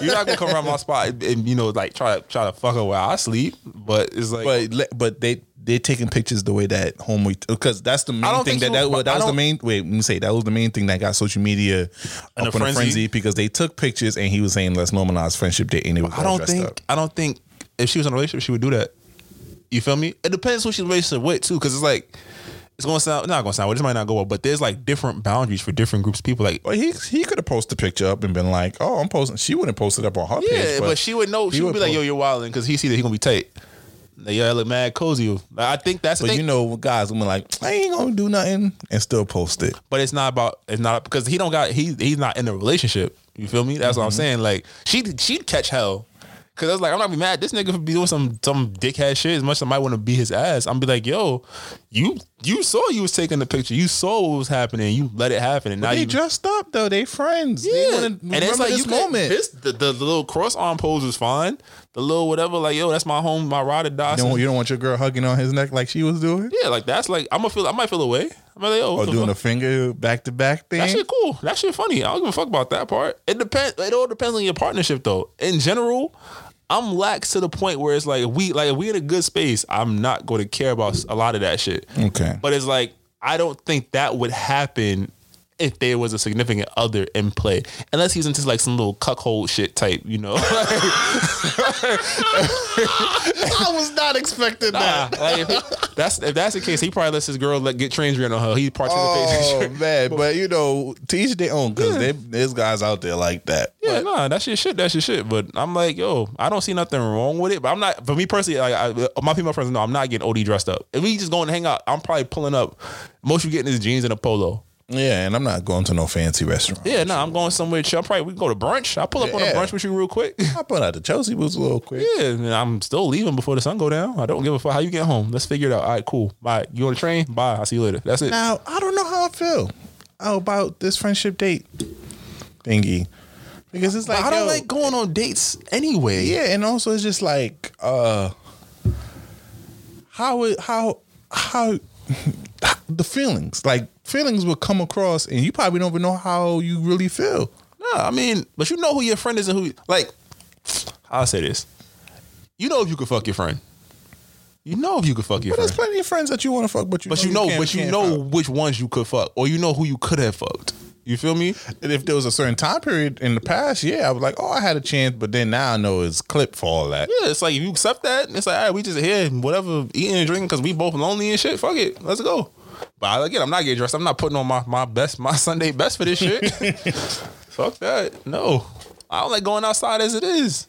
you're not gonna come around my spot and, and, you know like try to try to fuck her where I sleep. But it's like, but but they they taking pictures the way that home because that's the main thing that that, but that was the main wait let me say that was the main thing that got social media In a up in a frenzy? frenzy because they took pictures and he was saying let's normalize friendship and it was I don't think up. I don't think if she was in a relationship, she would do that. You feel me? It depends who she's in a relationship with too, because it's like it's gonna sound not gonna sound well. This might not go well, but there's like different boundaries for different groups of people. Like, Well, he he could have posted the picture up and been like, "Oh, I'm posting." She wouldn't post it up on her yeah, page, but, she would know. he She would be like, "Yo, you're wilding," because he see that he gonna be tight. Yeah, I look mad cozy. I think that's But you know, guys be like, "I ain't gonna do nothing," and still post it. but it's not about it's not because he don't got he he's not in a relationship. You feel me? That's what I'm Mm-hmm. saying. Like she she'd catch hell. Cause I was like, I'm not gonna be mad. This nigga be doing some some dickhead shit as much as I might want to be his ass. I'm be like, yo, you you saw you was taking the picture. You saw what was happening. You let it happen, and But now they you dressed up though. They friends. They yeah. wanna And it's like this you could- moment. This, the, the the little cross arm pose was fine. The little whatever, like yo, that's my home, my ride or die. you, don't, you don't want your girl hugging on his neck like she was doing, yeah, like that's like I'm gonna feel. I might feel away. I'm like, yo, or doing fuck? a finger back to back thing. That shit cool. That shit funny. I don't give a fuck about that part. It depends. It all depends on your partnership, though. In general, I'm lax to the point where it's like we like if we in a good space. I'm not going to care about a lot of that shit. Okay. But it's like I don't think that would happen if there was a significant other in play, unless he's into like some little cuckold shit type, you know. I was not expecting Nah, like if that's if that's the case, he probably lets his girl let get transient on her. He participate. Oh man, but you know, teach each their own because there's guys out there like that. Yeah, nah, that's your shit. That's your shit. But I'm like, yo, I don't see nothing wrong with it. But I'm not. For me personally, like I, my female friends know, I'm not getting OD dressed up. If we just going to hang out, I'm probably pulling up. Most you getting is jeans and a polo. Yeah, and I'm not going to no fancy restaurant. Yeah, nah, I'm going somewhere chill. I'm probably we can go to brunch. I'll pull up on a brunch with you real quick. I put out the Chelsea boots a little quick. Yeah, and I'm still leaving before the sun go down. I don't give a fuck how you get home. Let's figure it out. All right, cool. Bye. You on the train? Bye. I'll see you later. That's it. Now I don't know how I feel about this friendship date thingy because it's But like I don't yo, like going on dates anyway. Yeah, and also it's just like uh how how how the feelings like feelings will come across and you probably don't even know how you really feel. Nah, I mean, but you know who your friend is and who like. I'll say this. You know if you could fuck your friend. You know if you could fuck your But there's plenty of friends that you want to fuck, but you But know you know, can't- but you know fuck. which ones you could fuck, or you know who you could have fucked. You feel me? And if there was a certain time period in the past, yeah, I was like, oh, I had a chance, but then now I know it's clipped for all that. Yeah, it's like if you accept that, it's like, all right, we just here, whatever, eating and drinking because we both lonely and shit. Fuck it, let's go. But again, I'm not getting dressed. I'm not putting on my my best, my Sunday best for this shit. Fuck that. No, I don't like going outside as it is.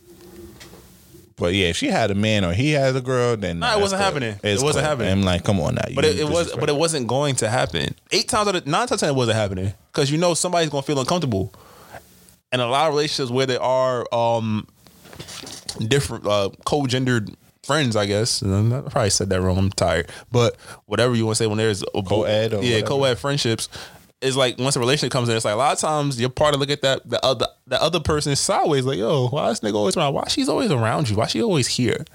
But yeah, if she had a man or he had a girl, then Nah, it wasn't good. happening. It's It wasn't cool. happening. I'm like, come on now. But you it, it was, but it wasn't going to happen. Eight times out of nine times out of ten, it wasn't happening because you know somebody's gonna feel uncomfortable. And a lot of relationships where there are um different uh co-gendered friends, I guess. And I probably said that wrong. I'm tired, but whatever you want to say when there's a Co-ed or yeah, whatever. co-ed friendships. Is like once a relationship comes in, it's like a lot of times your partner look at that the other the other person sideways, like, yo, why this nigga always around? Why she's always around you? Why she always here?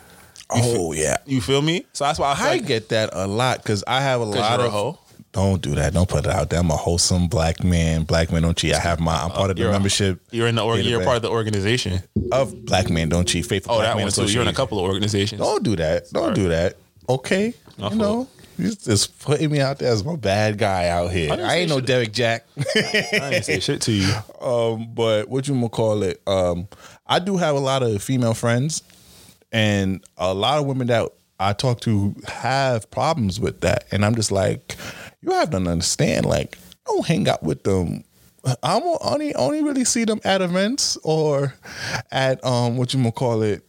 Oh yeah, You feel me? So that's why I I like get that a lot because I have a lot of. hoe? Don't do that. Don't put it out there. I'm a wholesome black man. Black men don't cheat. I have my. I'm part of the you're a- membership. You're in the org- you're part of the organization. of Black Men Don't Cheat. Faithful Oh, Black that Men one too. You're in a couple of organizations. Don't do that. Don't do that. Okay. You know, you just putting me out there as my bad guy out here. I I, ain't no. Derek Jack. I didn't say shit to you. um, but what you gonna call it? Um, I do have a lot of female friends, and a lot of women that I talk to have problems with that, and I'm just like, you have to understand. Like, I don't hang out with them. I'm only only really see them at events or at um what you gonna call it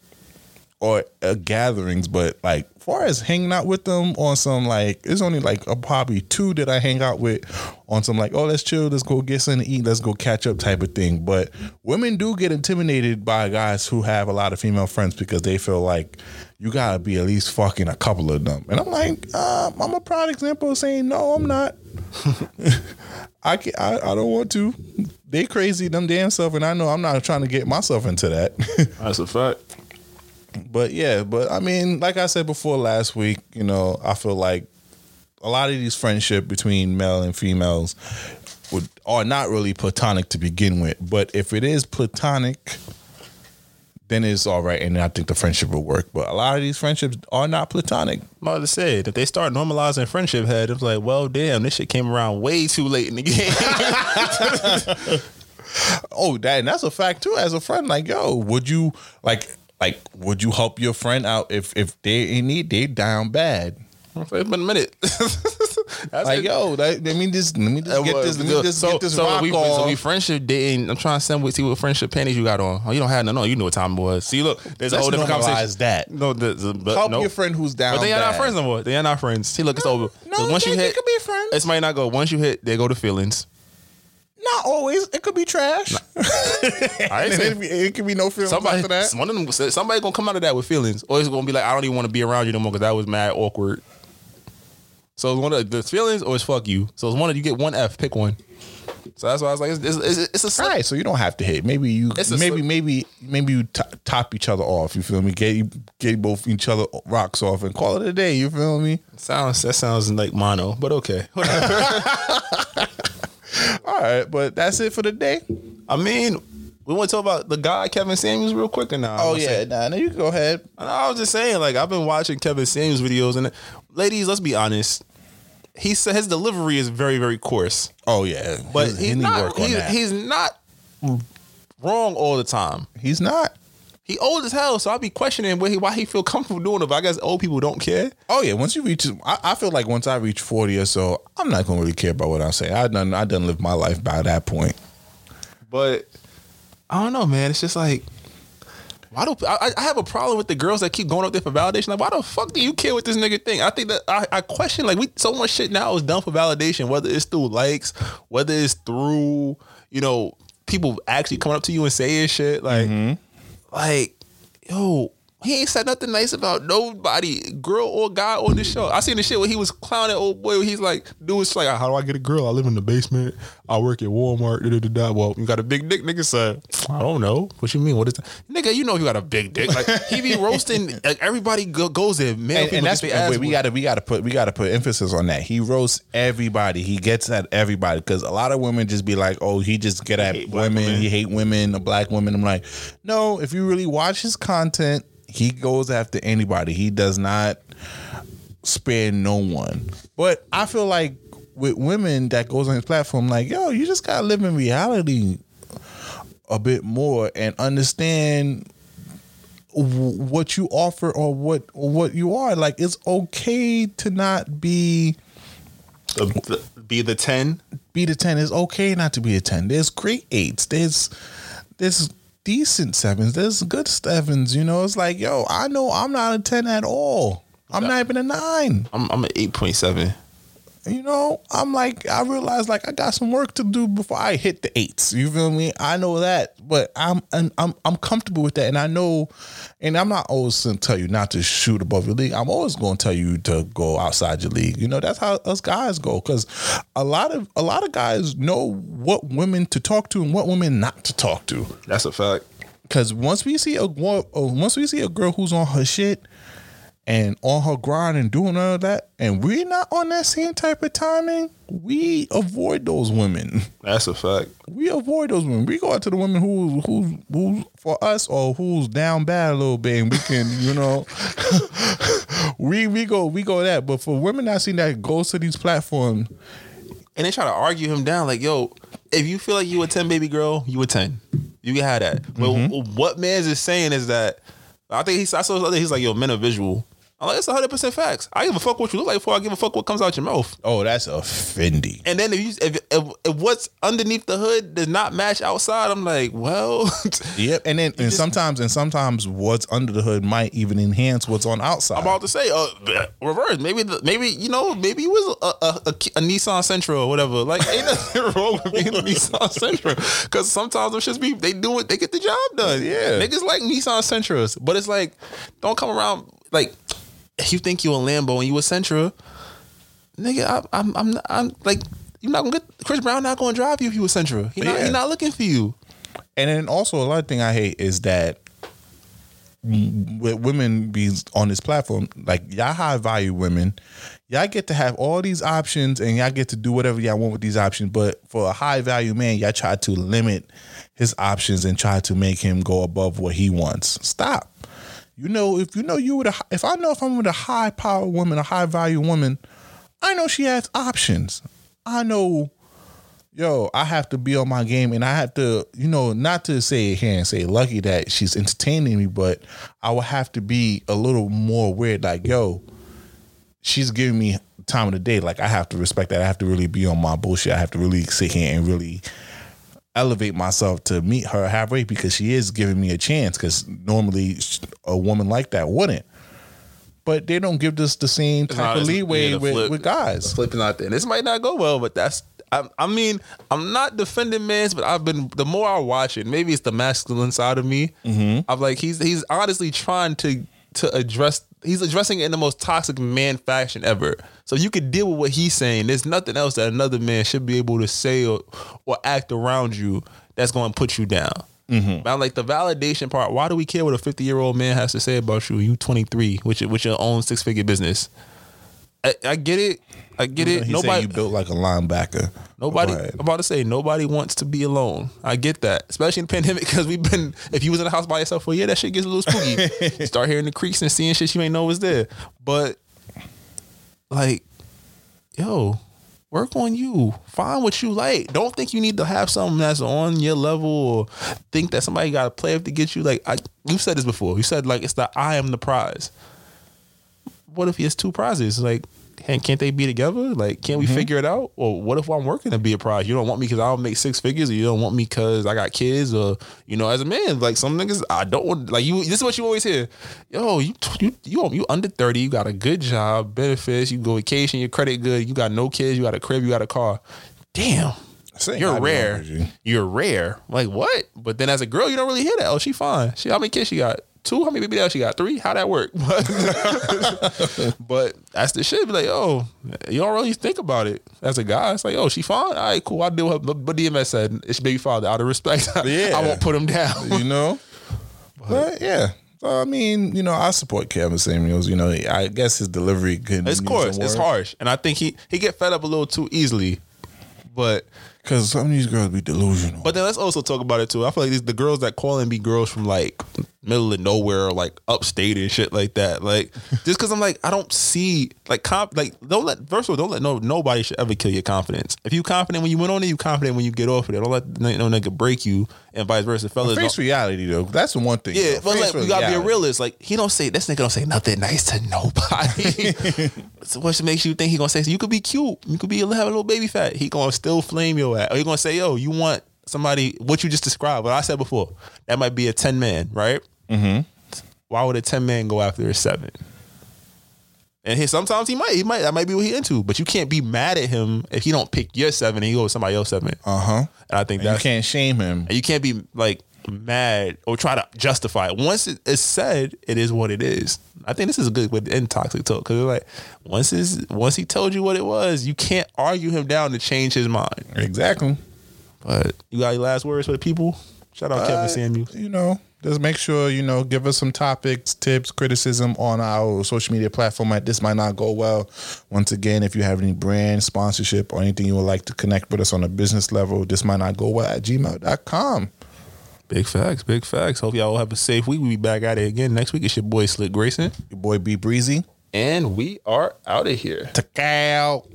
or uh, gatherings, but like far as hanging out with them on some like it's only like a probably two that I hang out with on some like oh let's chill let's go get something to eat let's go catch up type of thing. But women do get intimidated by guys who have a lot of female friends because they feel like you gotta be at least fucking a couple of them, and I'm like uh, I'm a proud example of saying no I'm not. I, can, I I don't want to. They crazy them damn self, and I know I'm not trying to get myself into that. That's a fact. But yeah, but I mean, like I said before last week, you know, I feel like a lot of these friendship between male and females would are not really platonic to begin with. But if it is platonic, then it's all right, and I think the friendship will work. But a lot of these friendships are not platonic. I'm about to say if they start normalizing friendship head, it's like, well, damn, this shit came around way too late in the game. Oh, that and that's a fact too. As a friend, like yo, would you like like would you help your friend out if if they in need they down bad? it's been a minute. like, it. yo, let, let me just let me just get this. Let me just so, get this so rock we, off. So we friendship dating. I'm trying to send with see what friendship panties you got on. Oh, you don't have none. No, you know what time it was. See, look, there's a Let's whole different conversation. that. No, the, the, but Help no. your friend who's down. But they are not friends no more. They are not friends. See, look, it's over. 'Cause once you they- they hit, could be friends. It's might not go. Once you hit, they go to feelings. Not always. It could be trash. I ain't saying- it, be- it could be no feelings Somebody, after that. one of them, somebody gonna come out of that with feelings, or it's gonna be like, I don't even want to be around you no more because that was mad awkward. So it's one of the feelings, or it's fuck you. So it's one of you get one F, pick one. So that's why I was like, it's, it's, it's, it's a slip. All right, so you don't have to hit. Maybe you, It's a maybe, slip. maybe, maybe you top each other off. You feel me? Get get both each other rocks off and call it a day. You feel me? Sounds that sounds like mono, but okay. All right, but that's it for the day. I mean, we want to talk about the guy Kevin Samuels real quick, and now. Oh yeah, nah, no, you can go ahead. I was just saying, like I've been watching Kevin Samuels videos, and ladies, let's be honest. He said his delivery is very, very coarse. Oh yeah, but He's- he's, not. work on he's, that. he's not wrong all the time. He's not. He old as hell, so I'll be questioning why he, why he feel comfortable doing it. But I guess old people don't care. Oh yeah, once you reach, I, I feel like once I reach forty or so, I'm not gonna really care about what I'm saying. I done, I done lived my life by that point. But I don't know, man. It's just like why do I, I have a problem with the girls that keep going up there for validation? Like, why the fuck do you care what this nigga think? I think that I, I question like we so much shit now is done for validation, whether it's through likes, whether it's through you know people actually coming up to you and saying shit like mm-hmm. Like yo. He ain't said nothing nice about nobody, girl or guy on the show. I seen the shit where he was clowning old boy. Where he's like, dude, it's like, how do I get a girl? I live in the basement. I work at Walmart. Da, da, da, da. Well, you got a big dick, nigga. Said, I don't know. What you mean? What is that? Nigga, you know you got a big dick. Like he be roasting. Like everybody go, goes there. Male and, and that's get their ass wait, we whooped. got to we got to put we got to put emphasis on that. He roasts everybody. He gets at everybody because a lot of women just be like, "Oh, he just get at women. He hate women, the black women." I'm like, no. If you really watch his content, he goes after anybody. He does not spare no one. But I feel like with women that goes on his platform, like, yo, you just gotta live in reality a bit more and understand what you offer or what or what you are. Like it's okay to not be be the ten. Be the ten. It's okay not to be a ten. There's great eights. There's there's decent sevens. There's good sevens. You know, it's like yo, I know I'm not a ten at all. I'm not even a nine. I'm I'm an eight point seven. You know, I'm like, I realize like I got some work to do before I hit the eights. You feel me? I know that, but I'm I'm I'm, I'm comfortable with that, and I know, and I'm not always going to tell you not to shoot above your league. I'm always going to tell you to go outside your league. You know, that's how us guys go because a lot of a lot of guys know what women to talk to and what women not to talk to. That's a fact. Because once we see a uh, once we see a girl who's on her shit and on her grind and doing all that, and we're not on that same type of timing, we avoid those women. That's a fact. We avoid those women. We go out to the women who who who for us or who's down bad a little bit, and we can you know we we go we go that. But for women I seen that goes to these platforms, and they try to argue him down like, yo, if you feel like you a 10 baby girl, you a 10. You can have that. But Mm-hmm. what man's is saying is that I think he's I saw something, he's like, yo, men are visual. I'm like, it's 100 percent facts. I give a fuck what you look like before I give a fuck what comes out your mouth. Oh, that's offending. And then if you if, if, if what's underneath the hood does not match outside, I'm like, well, Yep, and then and sometimes and sometimes what's under the hood might even enhance what's on outside. I'm about to say, uh, reverse. Maybe, the, maybe you know, maybe it was a, a, a, a Nissan Sentra or whatever. Like, ain't nothing wrong with being a Nissan Sentra because sometimes them shits be they do it, they get the job done. Yeah. niggas like Nissan Sentras, but it's like, don't come around like you think you a Lambo and you a Sentra, nigga. I, I'm, I'm, I'm like, you're not gonna get Chris Brown. Not gonna drive you if you a Sentra. He not, Yeah. he not looking for you. And then also a lot of thing I hate is that with women be on this platform, like y'all high value women, y'all get to have all these options and y'all get to do whatever y'all want with these options. But for a high value man, y'all try to limit his options and try to make him go above what he wants. Stop. You know, if you know you with a, if I know if I'm with a high power woman, a high value woman, I know she has options. I know yo, I have to be on my game and I have to, you know, not to say it here and say lucky that she's entertaining me, but I will have to be a little more weird, like, yo, she's giving me time of the day. Like I have to respect that. I have to really be on my bullshit. I have to really sit here and really elevate myself to meet her halfway because she is giving me a chance. Because normally a woman like that wouldn't. But they don't give us the same type not- of leeway yeah, with, flip- with guys. flipping out there. And this might not go well, but that's. I, I mean, I'm not defending Mans, but I've been. The more I watch it, maybe it's the masculine side of me. Mm-hmm. I'm like, he's he's honestly trying to to address. He's addressing it in the most toxic man fashion ever. So you could deal with what he's saying. There's nothing else that another man should be able to say or, or act around you that's going to put you down. Mm-hmm. But I'm like the validation part. Why do we care what a 50 year old man has to say about you? You 23, with your, with your own six figure business. I, I get it. I get it. He Nobody, you built like a linebacker. nobody. I'm about to say nobody wants to be alone. I get that, especially in the pandemic because we've been. If you was in the house by yourself for a year, that shit gets a little spooky. You Start hearing the creaks and seeing shit you ain't know was there. But like, yo, work on you. Find what you like. Don't think you need to have something that's on your level or think that somebody got to play up to get you. Like I, you said this before. You said like it's the I am the prize. What if it's two prizes? Like, can't, can't they be together? Like, can't we figure it out? Or what if I'm working to be a prize? You don't want me because I don't make six figures, or you don't want me because I got kids, or you know, as a man, like some niggas, I don't want. Like you, this is what you always hear. Yo, you you you you under thirty, you got a good job, benefits, you go vacation, your credit good, you got no kids, you got a crib, you got a car. Damn. You're rare. you. You're rare. Like what? But then as a girl, you don't really hear that. Oh, she fine. She how many kids she got? Two? How many baby daddies she got? Three? How that work? But, but that's the shit. Be like, oh, you don't really think about it as a guy. It's like, oh, she fine. All right, cool. I'll deal with her. But, but DMX said it's baby father. Out of respect, Yeah. I won't put him down. you know. But yeah, so, I mean, you know, I support Kevin Samuels. You know, I guess his delivery could. It's course. It's harsh, and I think he he get fed up a little too easily. But because some of these girls be delusional. But then let's also talk about it too. I feel like these, the girls that call and be girls from like middle of nowhere or like upstate and shit like that. Like just because I'm like I don't see like comp like don't let first of all don't let no nobody should ever kill your confidence. If you confident when you went on it, you confident when you get off of it. Don't let no no nigga break you and vice versa. Fellas, face reality though. That's the one thing. yeah, though. but Face like you gotta be a reality. realist. Like he don't say this nigga don't say nothing nice to nobody. so what makes you think he gonna say? You could be cute. You could be have a little baby fat. He gonna still flame your ass. Or he gonna say, yo, you want somebody? What you just described? What I said before. That might be a ten man, right? Mm-hmm. Why would a ten man go after a seven? And he sometimes he might, he might that might be what he into, but you can't be mad at him if he don't pick your seven and he goes with somebody else seven. Uh huh. And I think And you can't shame him. and you can't be like mad or try to justify it. Once it is said, it is what it is. I think this is a good way to end toxic talk because like once is once he told you what it was, you can't argue him down to change his mind. Exactly. But you got your last words for the people? Shout out Kevin Uh, Samuels. You know, just make sure you know give us some topics, tips, criticism on our social media platform. At this might not go well. Once again, if you have any brand sponsorship or anything you would like to connect with us on a business level, this might not go well at gmail.com. Big facts, big facts. Hope y'all have a safe week. We'll be back at it again next week. It's your boy Slick Grayson. Your boy B Breezy. And we are out of here. Take out.